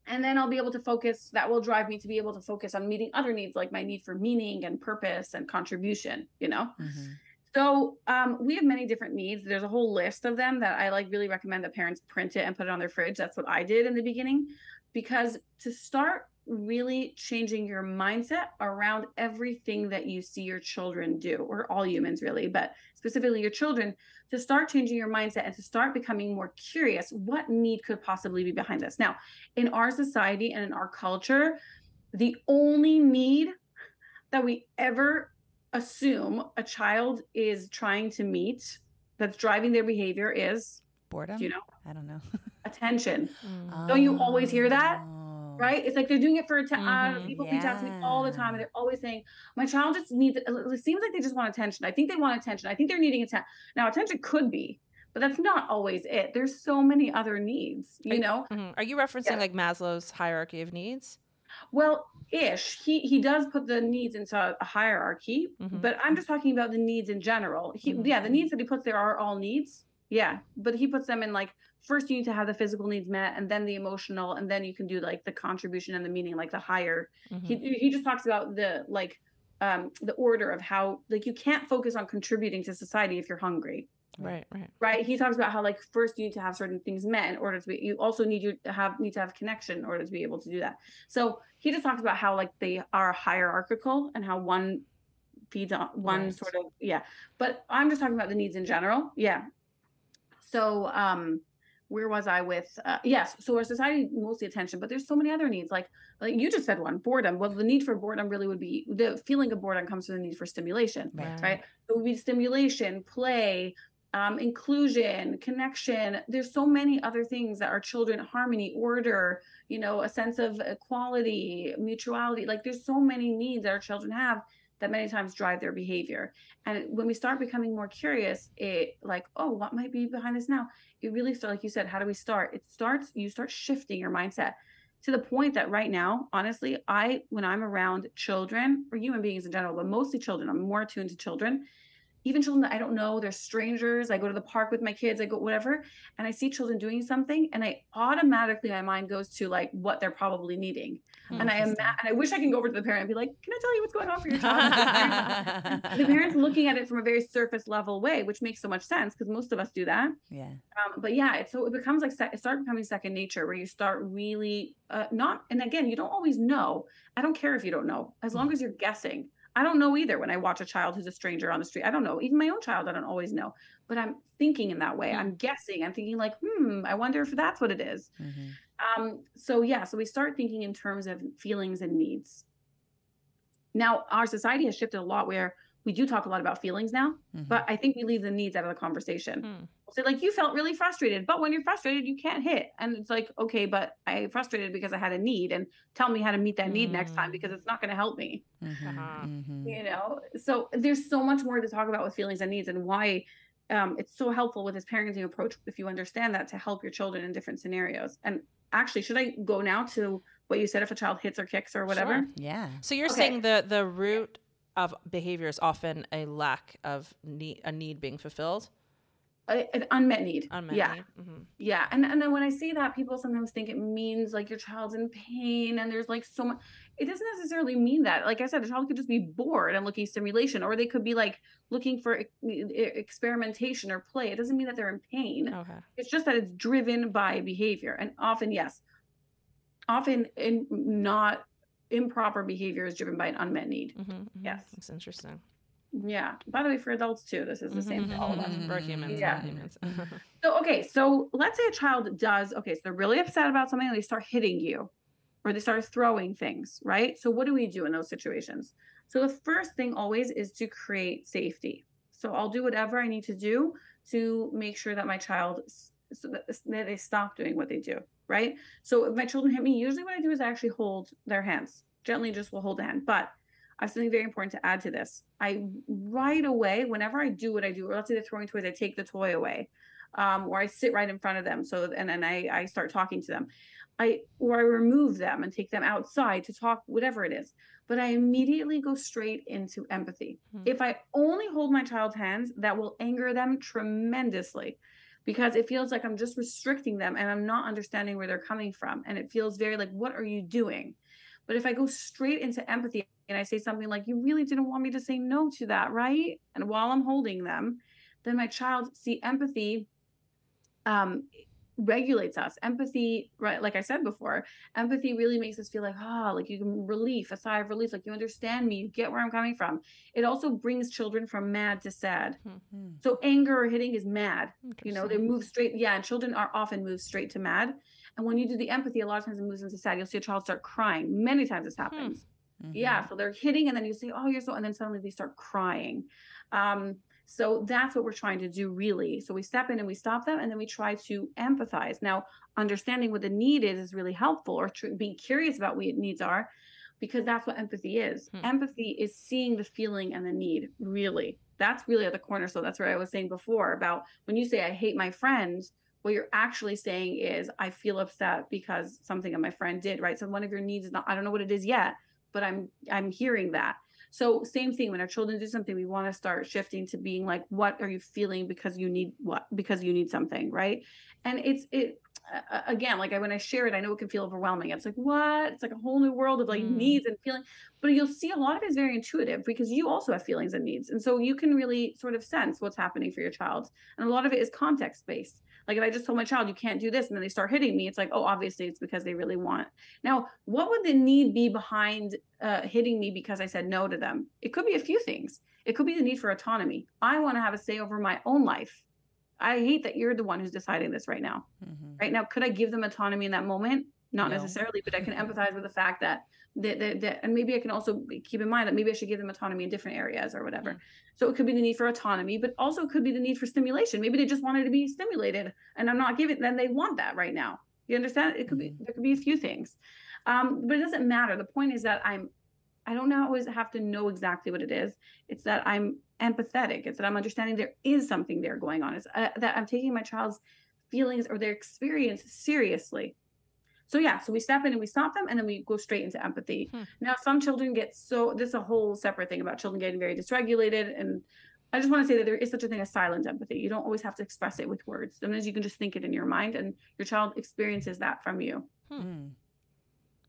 [SPEAKER 1] and then I'll be able to focus. That will drive me to be able to focus on meeting other needs, like my need for meaning and purpose and contribution. You know.
[SPEAKER 2] Mhm.
[SPEAKER 1] So um, we have many different needs. There's a whole list of them that I like really recommend that parents print it and put it on their fridge. That's what I did in the beginning, because to start really changing your mindset around everything that you see your children do, or all humans really, but specifically your children, to start changing your mindset and to start becoming more curious, what need could possibly be behind this? Now, in our society and in our culture, the only need that we ever assume a child is trying to meet that's driving their behavior is
[SPEAKER 2] Boredom.
[SPEAKER 1] you know
[SPEAKER 2] I don't know. (laughs)
[SPEAKER 1] attention
[SPEAKER 3] Mm.
[SPEAKER 1] Don't you always hear that? Right? It's like they're doing it for attention. Uh,
[SPEAKER 3] Mhm.
[SPEAKER 1] people reach out to me all the time, and they're always saying, "My child just needs." It it seems like they just want attention. I think they want attention. I think they're needing attention. Now, attention could be, but that's not always it. There's so many other needs, you
[SPEAKER 3] Are-
[SPEAKER 1] know.
[SPEAKER 3] Mhm. Are you referencing
[SPEAKER 1] Yeah.
[SPEAKER 3] like Maslow's hierarchy of needs?
[SPEAKER 1] Well, ish. He he does put the needs into a hierarchy,
[SPEAKER 3] Mhm.
[SPEAKER 1] but I'm just talking about the needs in general. He
[SPEAKER 3] Mhm.
[SPEAKER 1] yeah, the needs that he puts there are all needs. Yeah, but he puts them in like first you need to have the physical needs met, and then the emotional, and then you can do like the contribution and the meaning, like the higher.
[SPEAKER 3] Mhm.
[SPEAKER 1] He he just talks about the like um the order of how like you can't focus on contributing to society if you're hungry
[SPEAKER 3] Right, right.
[SPEAKER 1] right he talks about how like first you need to have certain things met in order to be you also need you to have need to have connection in order to be able to do that so he just talks about how like they are hierarchical and how one feeds on one
[SPEAKER 3] Right.
[SPEAKER 1] sort of yeah but i'm just talking about the needs in general yeah so um where was i with uh, yes so our society mostly attention but there's so many other needs like like you just said one boredom well the need for boredom really would be the feeling of boredom comes from the need for stimulation
[SPEAKER 2] Right.
[SPEAKER 1] right? It would be stimulation, play, um, inclusion, connection. There's so many other things that are children harmony, order, you know, a sense of equality, mutuality. Like there's so many needs that our children have that many times drive their behavior. And when we start becoming more curious, it like, oh, what might be behind this now? It really start, like you said, how do we start? It starts, you start shifting your mindset to the point that right now, honestly, I when I'm around children or human beings in general, but mostly children, I'm more attuned to children. Even children that I don't know, they're strangers. I go to the park with my kids, I go whatever, and I see children doing something, and I automatically my mind goes to like what they're probably needing. And I am
[SPEAKER 2] Interesting.
[SPEAKER 1] and I wish I can go over to the parent and be like, "Can I tell you what's going on for your child?" (laughs) the parents looking at it from a very surface level way, which makes so much sense because most of us do that.
[SPEAKER 2] yeah.
[SPEAKER 1] Um, but yeah, it's so it becomes like it starts becoming second nature where you start really uh, not. And again, you don't always know. I don't care if you don't know, as long as you're guessing. I don't know either when I watch a child who's a stranger on the street. I don't know. Even my own child, I don't always know. But I'm thinking in that way.
[SPEAKER 3] Hmm.
[SPEAKER 1] I'm guessing. I'm thinking like, hmm, I wonder if that's what it is.
[SPEAKER 2] Mhm.
[SPEAKER 1] Um, so yeah, so we start thinking in terms of feelings and needs. Now, our society has shifted a lot where we do talk a lot about feelings now,
[SPEAKER 2] Mhm.
[SPEAKER 1] but I think we leave the needs out of the conversation.
[SPEAKER 3] Hmm.
[SPEAKER 1] We'll like, you felt really frustrated, but when you're frustrated, you can't hit. And it's like, okay, but I frustrated because I had a need, and tell me how to meet that need next time
[SPEAKER 3] Mm.
[SPEAKER 1] because it's not going to help me
[SPEAKER 2] Mhm.
[SPEAKER 3] Uh-huh.
[SPEAKER 2] Mhm.
[SPEAKER 1] you know so there's so much more to talk about with feelings and needs and why um, it's so helpful with this parenting approach if you understand that to help your children in different scenarios and actually should i go now to what you said if a child hits or kicks or whatever
[SPEAKER 3] Sure.
[SPEAKER 2] Yeah.
[SPEAKER 3] So you're
[SPEAKER 1] Okay.
[SPEAKER 3] saying the the root of behavior is often a lack of need, a need being fulfilled,
[SPEAKER 1] A- an unmet need
[SPEAKER 3] unmet
[SPEAKER 1] yeah
[SPEAKER 3] need. Mhm.
[SPEAKER 1] yeah and, and then when i see that people sometimes think it means like your child's in pain and there's like so much it doesn't necessarily mean that like i said the child could just be bored and looking stimulation or they could be like looking for e- experimentation or play it doesn't mean that they're in pain
[SPEAKER 3] Okay.
[SPEAKER 1] It's just that it's driven by behavior. And often, yes, often in not improper behavior is driven by an unmet need.
[SPEAKER 3] mm-hmm
[SPEAKER 1] Yes.
[SPEAKER 3] That's interesting.
[SPEAKER 1] Yeah. By the way, for adults too, this is the same mm-hmm, mm-hmm, mm-hmm. for all of us.
[SPEAKER 3] We're humans.
[SPEAKER 1] Yeah.
[SPEAKER 3] Humans. (laughs)
[SPEAKER 1] So, okay. So let's say a child does, okay, so they're really upset about something and they start hitting you or they start throwing things, right? So, what do we do in those situations? So, the first thing always is to create safety. So, I'll do whatever I need to do to make sure that my child, so that that they stop doing what they do, right? So, if my children hit me, usually what I do is I actually hold their hands, gently just will hold the hand. But I have something very important to add to this. I right away, whenever I do what I do, or let's say they're throwing toys, I take the toy away um, or I sit right in front of them. So and then I, I start talking to them. I or I remove them and take them outside to talk, whatever it is. But I immediately go straight into empathy.
[SPEAKER 3] Hmm.
[SPEAKER 1] If I only hold my child's hands, that will anger them tremendously because it feels like I'm just restricting them and I'm not understanding where they're coming from. And it feels very like, what are you doing? But if I go straight into empathy and I say something like, you really didn't want me to say no to that, right? And while I'm holding them, then my child see empathy um regulates us. Empathy right like i said before empathy really makes us feel like ah like you can relief a sigh of relief like you understand me you get where i'm coming from. It also brings children from mad to sad.
[SPEAKER 2] Hmm.
[SPEAKER 1] so anger or hitting is mad you know they move straight yeah and children are often moved straight to mad. And when you do the empathy a lot of times it moves into sad. You'll see a child start crying. Many times this happens
[SPEAKER 2] Mhm.
[SPEAKER 1] yeah so they're hitting and then you say oh you're so and then suddenly they start crying um So that's what we're trying to do, really. So we step in and we stop them, and then we try to empathize. Now, understanding what the need is is really helpful, or tr- being curious about what needs are, because that's what empathy is.
[SPEAKER 3] Hmm.
[SPEAKER 1] Empathy is seeing the feeling and the need, really. That's really at the corner. So that's what I was saying before about when you say, I hate my friend, what you're actually saying is, I feel upset because something that my friend did, right? So one of your needs is not, I don't know what it is yet, but I'm I'm hearing that. So same thing when our children do something, we want to start shifting to being like, what are you feeling because you need what? Because you need something, right? And it's it uh, again, like I, when I share it, I know it can feel overwhelming. It's like what? It's like a whole new world of like
[SPEAKER 3] Mm.
[SPEAKER 1] needs and feeling. But you'll see a lot of it is very intuitive because you also have feelings and needs, and so you can really sort of sense what's happening for your child. And a lot of it is context based. Like if I just told my child you can't do this, and then they start hitting me, it's like, oh, obviously it's because they really want. Now, what would the need be behind uh, hitting me because I said no to them? It could be a few things. It could be the need for autonomy. I want to have a say over my own life. I hate that you're the one who's deciding this right now.
[SPEAKER 2] Mhm.
[SPEAKER 1] Right now, could I give them autonomy in that moment? Not
[SPEAKER 2] No.
[SPEAKER 1] necessarily, but I can empathize with the fact that that, that, that and maybe I can also keep in mind that maybe I should give them autonomy in different areas or whatever.
[SPEAKER 3] Mm.
[SPEAKER 1] So it could be the need for autonomy, but also it could be the need for stimulation. Maybe they just wanted to be stimulated, and I'm not giving. Then they want that right now. You understand? It could be there could be a few things, um, but it doesn't matter. The point is that I'm. I don't always have to know exactly what it is. It's that I'm empathetic. It's that I'm understanding there is something there going on. It's uh, that I'm taking my child's feelings or their experience seriously. So yeah, so we step in and we stop them, and then we go straight into empathy.
[SPEAKER 3] Hmm.
[SPEAKER 1] Now, some children get so this is a whole separate thing about children getting very dysregulated, and I just want to say that there is such a thing as silent empathy. You don't always have to express it with words. Sometimes you can just think it in your mind, and your child experiences that from you.
[SPEAKER 2] Mm.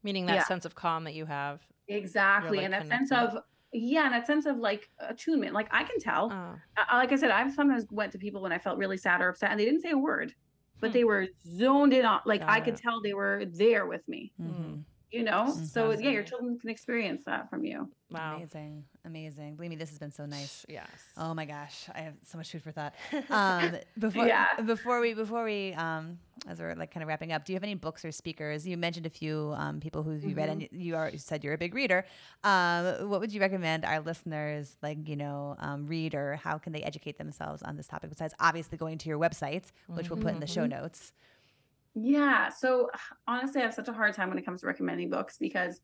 [SPEAKER 3] Meaning that
[SPEAKER 1] Yeah.
[SPEAKER 3] sense of calm that you have.
[SPEAKER 1] Exactly,
[SPEAKER 3] like,
[SPEAKER 1] and that sense of yeah, and that sense of like attunement. Like I can tell.
[SPEAKER 3] Oh.
[SPEAKER 1] I- like I said, I've sometimes went to people when I felt really sad or upset, and they didn't say a word, but
[SPEAKER 3] Hmm.
[SPEAKER 1] they were zoned in on. Like
[SPEAKER 3] Got
[SPEAKER 1] I could
[SPEAKER 3] it.
[SPEAKER 1] tell they were there with me.
[SPEAKER 2] Mhm.
[SPEAKER 1] You know,
[SPEAKER 2] Mm,
[SPEAKER 1] so yeah, your children can experience that from you.
[SPEAKER 3] Wow.
[SPEAKER 2] Amazing, amazing. Believe me, this has been so nice.
[SPEAKER 3] Yes.
[SPEAKER 2] Oh my gosh, I have so much food for thought. (laughs) Um, before
[SPEAKER 1] Yeah.
[SPEAKER 2] before we before we um, as we're like kind of wrapping up, do you have any books or speakers? You mentioned a few um, people who you read, and
[SPEAKER 1] Mm-hmm.
[SPEAKER 2] you are you said you're a big reader. Um, what would you recommend our listeners like you know um, read, or how can they educate themselves on this topic? Besides obviously going to your website, which we'll put in the show
[SPEAKER 1] Mm-hmm.
[SPEAKER 2] notes.
[SPEAKER 1] Yeah. So honestly, I have such a hard time when it comes to recommending books because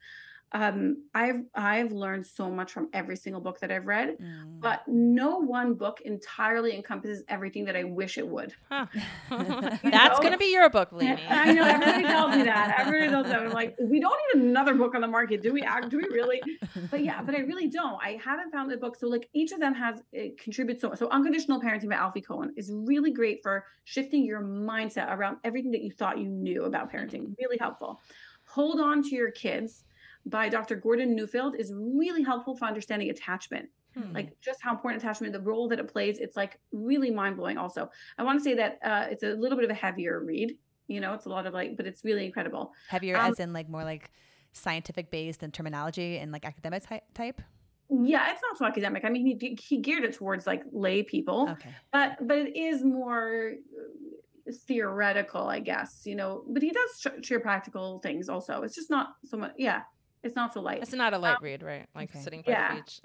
[SPEAKER 1] um, I've I've learned so much from every single book that I've read,
[SPEAKER 2] Mm.
[SPEAKER 1] but no one book entirely encompasses everything that I wish it would.
[SPEAKER 3] Huh. (laughs) (laughs) That's
[SPEAKER 1] know?
[SPEAKER 3] going to be your book, Lainey.
[SPEAKER 1] I know everybody tells me that. (laughs) Everybody tells me that. I'm like, we don't need another book on the market, do we? Act? Do we really? But yeah, but I really don't. I haven't found the book. So like each of them has it contributes so. So unconditional parenting by Alfie Kohn is really great for shifting your mindset around everything that you thought you knew about parenting. Really helpful. Hold on to your kids by Dr. Gordon Neufeld is really helpful for understanding attachment
[SPEAKER 3] Hmm.
[SPEAKER 1] like just how important attachment the role that it plays it's like really mind-blowing also i want to say that uh it's a little bit of a heavier read you know it's a lot of like but it's really incredible
[SPEAKER 2] Heavier
[SPEAKER 1] Um,
[SPEAKER 2] as in like more like scientific based and terminology and like academic ty- type.
[SPEAKER 1] yeah it's not so academic i mean he he geared it towards like lay people
[SPEAKER 2] Okay.
[SPEAKER 1] but but it is more uh, theoretical i guess you know but he does sh- share practical things also it's just not so much yeah it's not so light
[SPEAKER 3] It's not a light read, right? Like
[SPEAKER 2] okay.
[SPEAKER 3] sitting by
[SPEAKER 1] Yeah.
[SPEAKER 3] the beach.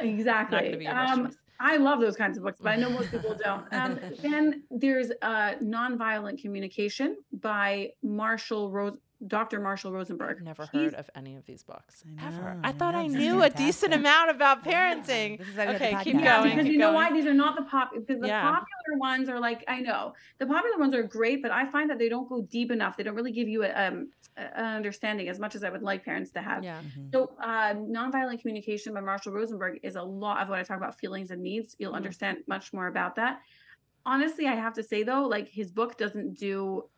[SPEAKER 1] exactly (laughs)
[SPEAKER 3] Not gonna be your best
[SPEAKER 1] um. I love those kinds of books, but I know most people (laughs) don't. Um, then there's uh, Nonviolent Communication by Marshall Rose, Dr. Marshall Rosenberg.
[SPEAKER 3] I've never
[SPEAKER 1] He's-
[SPEAKER 3] heard of any of these books
[SPEAKER 2] I
[SPEAKER 3] ever.
[SPEAKER 2] know,
[SPEAKER 3] I
[SPEAKER 2] I
[SPEAKER 3] thought
[SPEAKER 2] know,
[SPEAKER 3] I
[SPEAKER 2] this is
[SPEAKER 3] knew a decent amount about parenting.
[SPEAKER 2] this is why we have the
[SPEAKER 3] Okay, keep
[SPEAKER 2] podcast.
[SPEAKER 1] Yeah,
[SPEAKER 3] going.
[SPEAKER 1] because
[SPEAKER 3] keep
[SPEAKER 1] you know
[SPEAKER 3] going.
[SPEAKER 1] why these are not the pop because the
[SPEAKER 3] Yeah.
[SPEAKER 1] popular ones are like I know the popular ones are great, but I find that they don't go deep enough. They don't really give you a, um, an understanding as much as I would like parents to have.
[SPEAKER 3] Yeah.
[SPEAKER 2] Mhm.
[SPEAKER 1] So, uh, nonviolent communication by Marshall Rosenberg is a lot of what I talk about feelings and needs. You'll
[SPEAKER 3] Mhm.
[SPEAKER 1] understand much more about that. Honestly, I have to say though, like his book doesn't do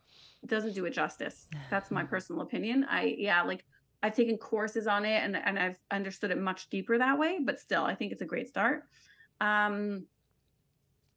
[SPEAKER 1] doesn't do it justice. (sighs) That's my personal opinion. I yeah, like I've taken courses on it and and I've understood it much deeper that way. But still, I think it's a great start. Um,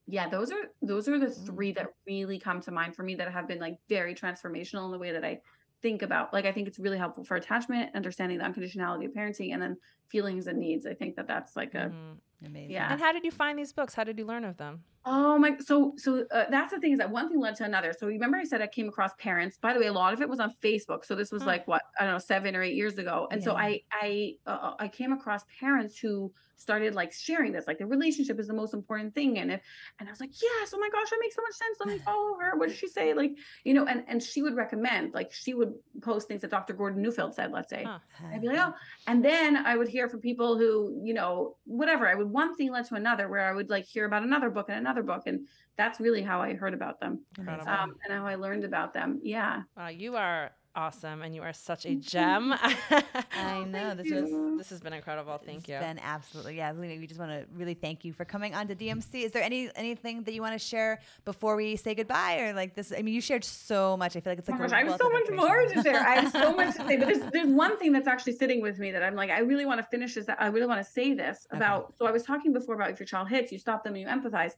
[SPEAKER 1] yeah, those are those are the three that really come to mind for me that have been like very transformational in the way that I think about like i think it's really helpful for attachment understanding the unconditionality of parenting and then feelings and needs i think that that's like a
[SPEAKER 3] Mhm.
[SPEAKER 2] Amazing.
[SPEAKER 1] Yeah.
[SPEAKER 3] And how did you find these books? How did you learn of them?
[SPEAKER 1] Oh my! So so uh, that's the thing is that one thing led to another. So remember I said I came across parents. By the way, a lot of it was on Facebook. So this was
[SPEAKER 3] Hmm.
[SPEAKER 1] like what I don't know seven or eight years ago. And so I I uh, I came across parents who started like sharing this, like the relationship is the most important thing. And if and I was like, yes, oh my gosh, that makes so much sense. Let me (laughs) follow her. What did she say? Like you know, and and she would recommend like she would post things that Dr. Gordon Neufeld said. Let's say.
[SPEAKER 3] Huh.
[SPEAKER 1] I'd be like, oh, and then I would hear from people who, you know, whatever. I would one thing led to another, where I would like hear about another book and another book, and that's really how I heard about them, um, and how I learned about them. Yeah,
[SPEAKER 3] Wow, you are awesome, and you are such a gem. (laughs)
[SPEAKER 2] I oh,
[SPEAKER 1] know.
[SPEAKER 2] This
[SPEAKER 1] you.
[SPEAKER 2] was
[SPEAKER 3] this has been incredible. Thank
[SPEAKER 2] It's
[SPEAKER 3] you.
[SPEAKER 2] been absolutely yeah. Lena, we just want to really thank you for coming on to DMC. Is there any anything that you want to share before we say goodbye, or like this? I mean, you shared so much. I feel like it's
[SPEAKER 1] Oh
[SPEAKER 2] like
[SPEAKER 1] my
[SPEAKER 2] a
[SPEAKER 1] gosh, I have so much more to share. I have so much to say, but there's, (laughs) there's one thing that's actually sitting with me that I'm like, I really want to finish this. I really want to say this
[SPEAKER 2] Okay.
[SPEAKER 1] about. So I was talking before about if your child hits, you stop them and you empathize.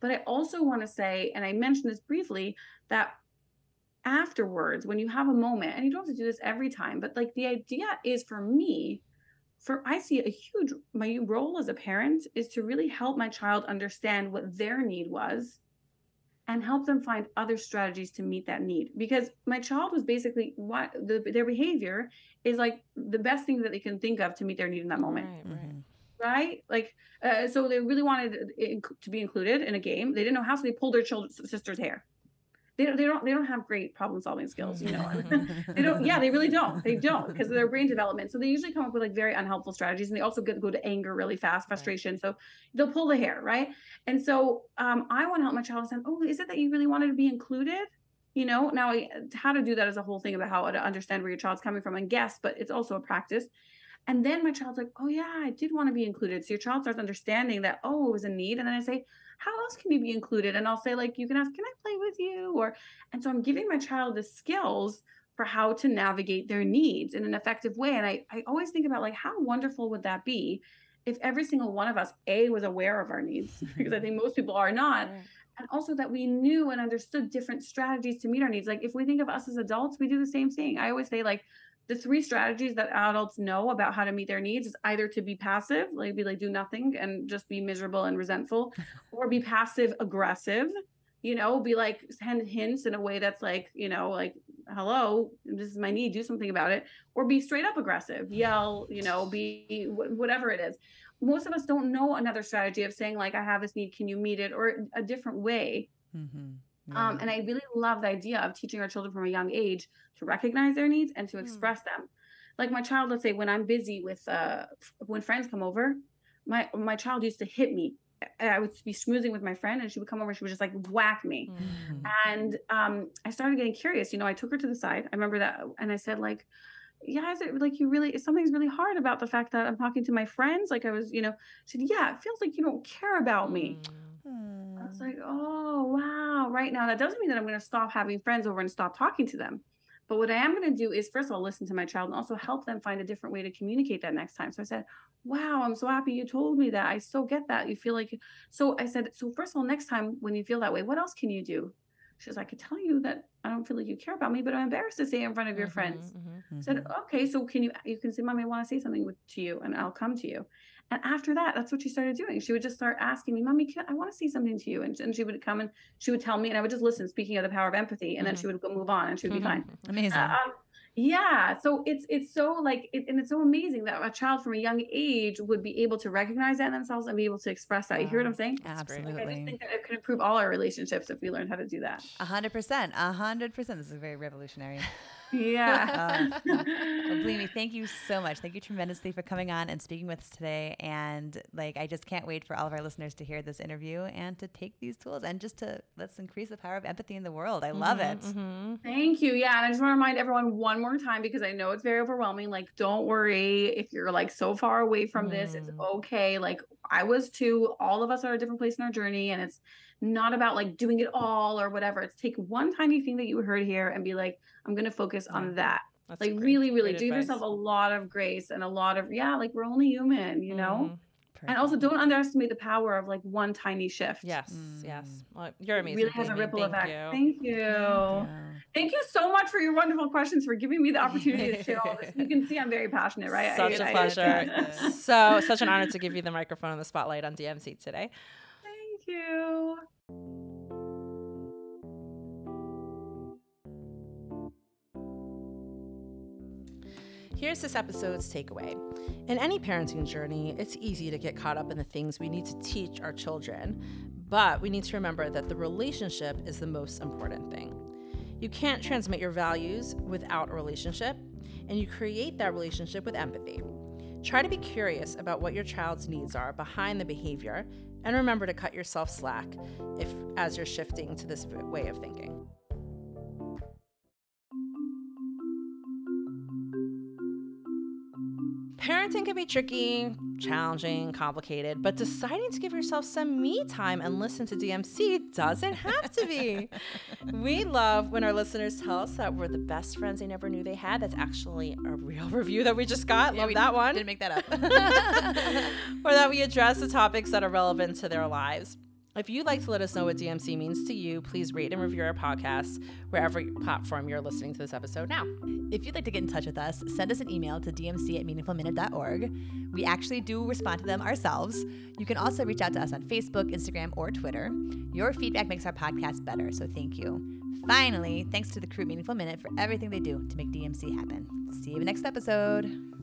[SPEAKER 1] But I also want to say, and I mentioned this briefly, that afterwards, when you have a moment, and you don't have to do this every time, but like the idea is for me, for I see a huge my role as a parent is to really help my child understand what their need was and help them find other strategies to meet that need because my child was basically what the, their behavior is like the best thing that they can think of to meet their need in that moment
[SPEAKER 3] Right, right.
[SPEAKER 2] Mhm.
[SPEAKER 1] right like uh, so they really wanted it to be included in a game they didn't know how so they pulled their children's sister's hair they don't they don't they don't have great problem solving skills you know (laughs) they don't yeah (laughs) they really don't they don't because of their brain development. So they usually come up with like very unhelpful strategies and they also get, go to anger really fast frustration so they'll pull the hair right? And so um, i want to help my child understand oh is it that you really wanted to be included? You know now I, how to do that is a whole thing about how to understand where your child's coming from and guess but it's also a practice. And then my child's like oh yeah i did want to be included. So your child starts understanding that oh it was a need and then i say how else can you be included? And i'll say like you can ask can i play with you? Or and so i'm giving my child the skills for how to navigate their needs in an effective way. And i, I always think about like how wonderful would that be if every single one of us a was aware of our needs because i (laughs) think most people are not
[SPEAKER 3] Right.
[SPEAKER 1] and also that we knew and understood different strategies to meet our needs. Like if we think of us as adults we do the same thing. I always say like the three strategies that adults know about how to meet their needs is either to be passive like be like do nothing and just be miserable and resentful (laughs) or be passive aggressive you know be like send hints in a way that's like you know like hello this is my need do something about it or be straight up aggressive yell you know be wh- whatever it is. Most of us don't know another strategy of saying like i have this need can you meet it? or a different way mm-hmm.
[SPEAKER 2] Mhm.
[SPEAKER 1] um, and I really love the idea of teaching our children from a young age to recognize their needs and to
[SPEAKER 3] Hmm.
[SPEAKER 1] express them. Like my child, let's say when I'm busy with uh, when friends come over, my my child used to hit me. I would be smoozing with my friend, and she would come over. and She would just like whack me.
[SPEAKER 3] Mm.
[SPEAKER 1] And um, I started getting curious. You know, I took her to the side. I remember that, and I said like, "Yeah, is it like you really? Something's really hard about the fact that I'm talking to my friends. Like I was, you know." She said, "Yeah, it feels like you don't care about me."
[SPEAKER 3] Mm.
[SPEAKER 1] I was like, oh, wow. Right now, that doesn't mean that I'm going to stop having friends over and stop talking to them. But what I am going to do is, first of all, listen to my child and also help them find a different way to communicate that next time. So I said, wow, I'm so happy you told me that. I so get that. You feel like, so I said, so first of all, next time when you feel that way, what else can you do? She says, I could tell you that I don't feel like you care about me, but I'm embarrassed to say in front of your friends.
[SPEAKER 3] Mhm, mhm.
[SPEAKER 2] Mhm.
[SPEAKER 1] said, okay, so can you, you can say, mommy, I want to say something with, to you and I'll come to you. And after that, that's what she started doing. She would just start asking me, mommy, can, I want to say something to you. And, and she would come and she would tell me, and I would just listen, speaking of the power of empathy. And then
[SPEAKER 3] Mhm.
[SPEAKER 1] she would go move on and she would be fine.
[SPEAKER 2] Amazing.
[SPEAKER 1] Uh, um, yeah. So it's, it's so like, it, and it's so amazing that a child from a young age would be able to recognize that in themselves and be able to express that. You hear what I'm saying?
[SPEAKER 3] Absolutely.
[SPEAKER 1] Like, I just think that it could improve all our relationships if we learned how to do that.
[SPEAKER 2] A hundred percent. A hundred percent. This is very revolutionary. (laughs)
[SPEAKER 1] Yeah. (laughs)
[SPEAKER 2] Uh, well, believe me, (laughs) thank you so much. Thank you tremendously for coming on and speaking with us today. And like, I just can't wait for all of our listeners to hear this interview and to take these tools and just to let's increase the power of empathy in the world. I love
[SPEAKER 3] Mhm,
[SPEAKER 2] it.
[SPEAKER 3] mhm.
[SPEAKER 1] Thank you. Yeah. And I just want to remind everyone one more time because I know it's very overwhelming. Like, don't worry if you're like so far away from this, it's
[SPEAKER 3] Mm.
[SPEAKER 1] okay. Like, I was too. All of us are a different place in our journey, and it's not about like doing it all or whatever. It's take one tiny thing that you heard here and be like, I'm going to focus
[SPEAKER 3] Yeah.
[SPEAKER 1] on that.
[SPEAKER 3] That's
[SPEAKER 1] Like,
[SPEAKER 3] great-
[SPEAKER 1] really, really
[SPEAKER 3] great
[SPEAKER 1] give yourself a lot of grace and a lot of, yeah, like we're only human, you know?
[SPEAKER 3] Mhm.
[SPEAKER 1] And also, don't underestimate the power of like one tiny shift.
[SPEAKER 3] Yes, yes.
[SPEAKER 2] Mm.
[SPEAKER 3] Well, you're
[SPEAKER 1] It
[SPEAKER 3] amazing.
[SPEAKER 1] really has a ripple
[SPEAKER 3] Thank
[SPEAKER 1] effect.
[SPEAKER 3] you.
[SPEAKER 1] Thank you.
[SPEAKER 2] Yeah.
[SPEAKER 1] Thank you so much for your wonderful questions, for giving me the opportunity to share all this. (laughs) You can see I'm very passionate, right?
[SPEAKER 3] Such a
[SPEAKER 1] I-
[SPEAKER 3] pleasure. (laughs) so, such an honor to give you the microphone and the spotlight on DMC today.
[SPEAKER 1] Thank you.
[SPEAKER 3] Here's this episode's takeaway. In any parenting journey, it's easy to get caught up in the things we need to teach our children, but we need to remember that the relationship is the most important thing. You can't transmit your values without a relationship, and you create that relationship with empathy. Try to be curious about what your child's needs are behind the behavior, and remember to cut yourself slack if as you're shifting to this way of thinking. Parenting can be tricky, challenging, complicated, but deciding to give yourself some me time and listen to DMC doesn't have to be. (laughs) we love when our listeners tell us that we're the best friends they never knew they had. That's actually a real (laughs) review that we just got.
[SPEAKER 2] Yeah,
[SPEAKER 3] love that one.
[SPEAKER 2] Didn't make that up. (laughs)
[SPEAKER 3] or that we address the topics that are relevant to their lives. If you'd like to let us know what DMC means to you, please rate and review our podcast wherever platform you're listening to this episode now.
[SPEAKER 2] If you'd like to get in touch with us, send us an email to dmc at meaningfulminute.org. We actually do respond to them ourselves. You can also reach out to us on Facebook, Instagram, or Twitter. Your feedback makes our podcast better, so thank you. Finally, thanks to the crew Meaningful Minute for everything they do to make DMC happen. See you in the next episode.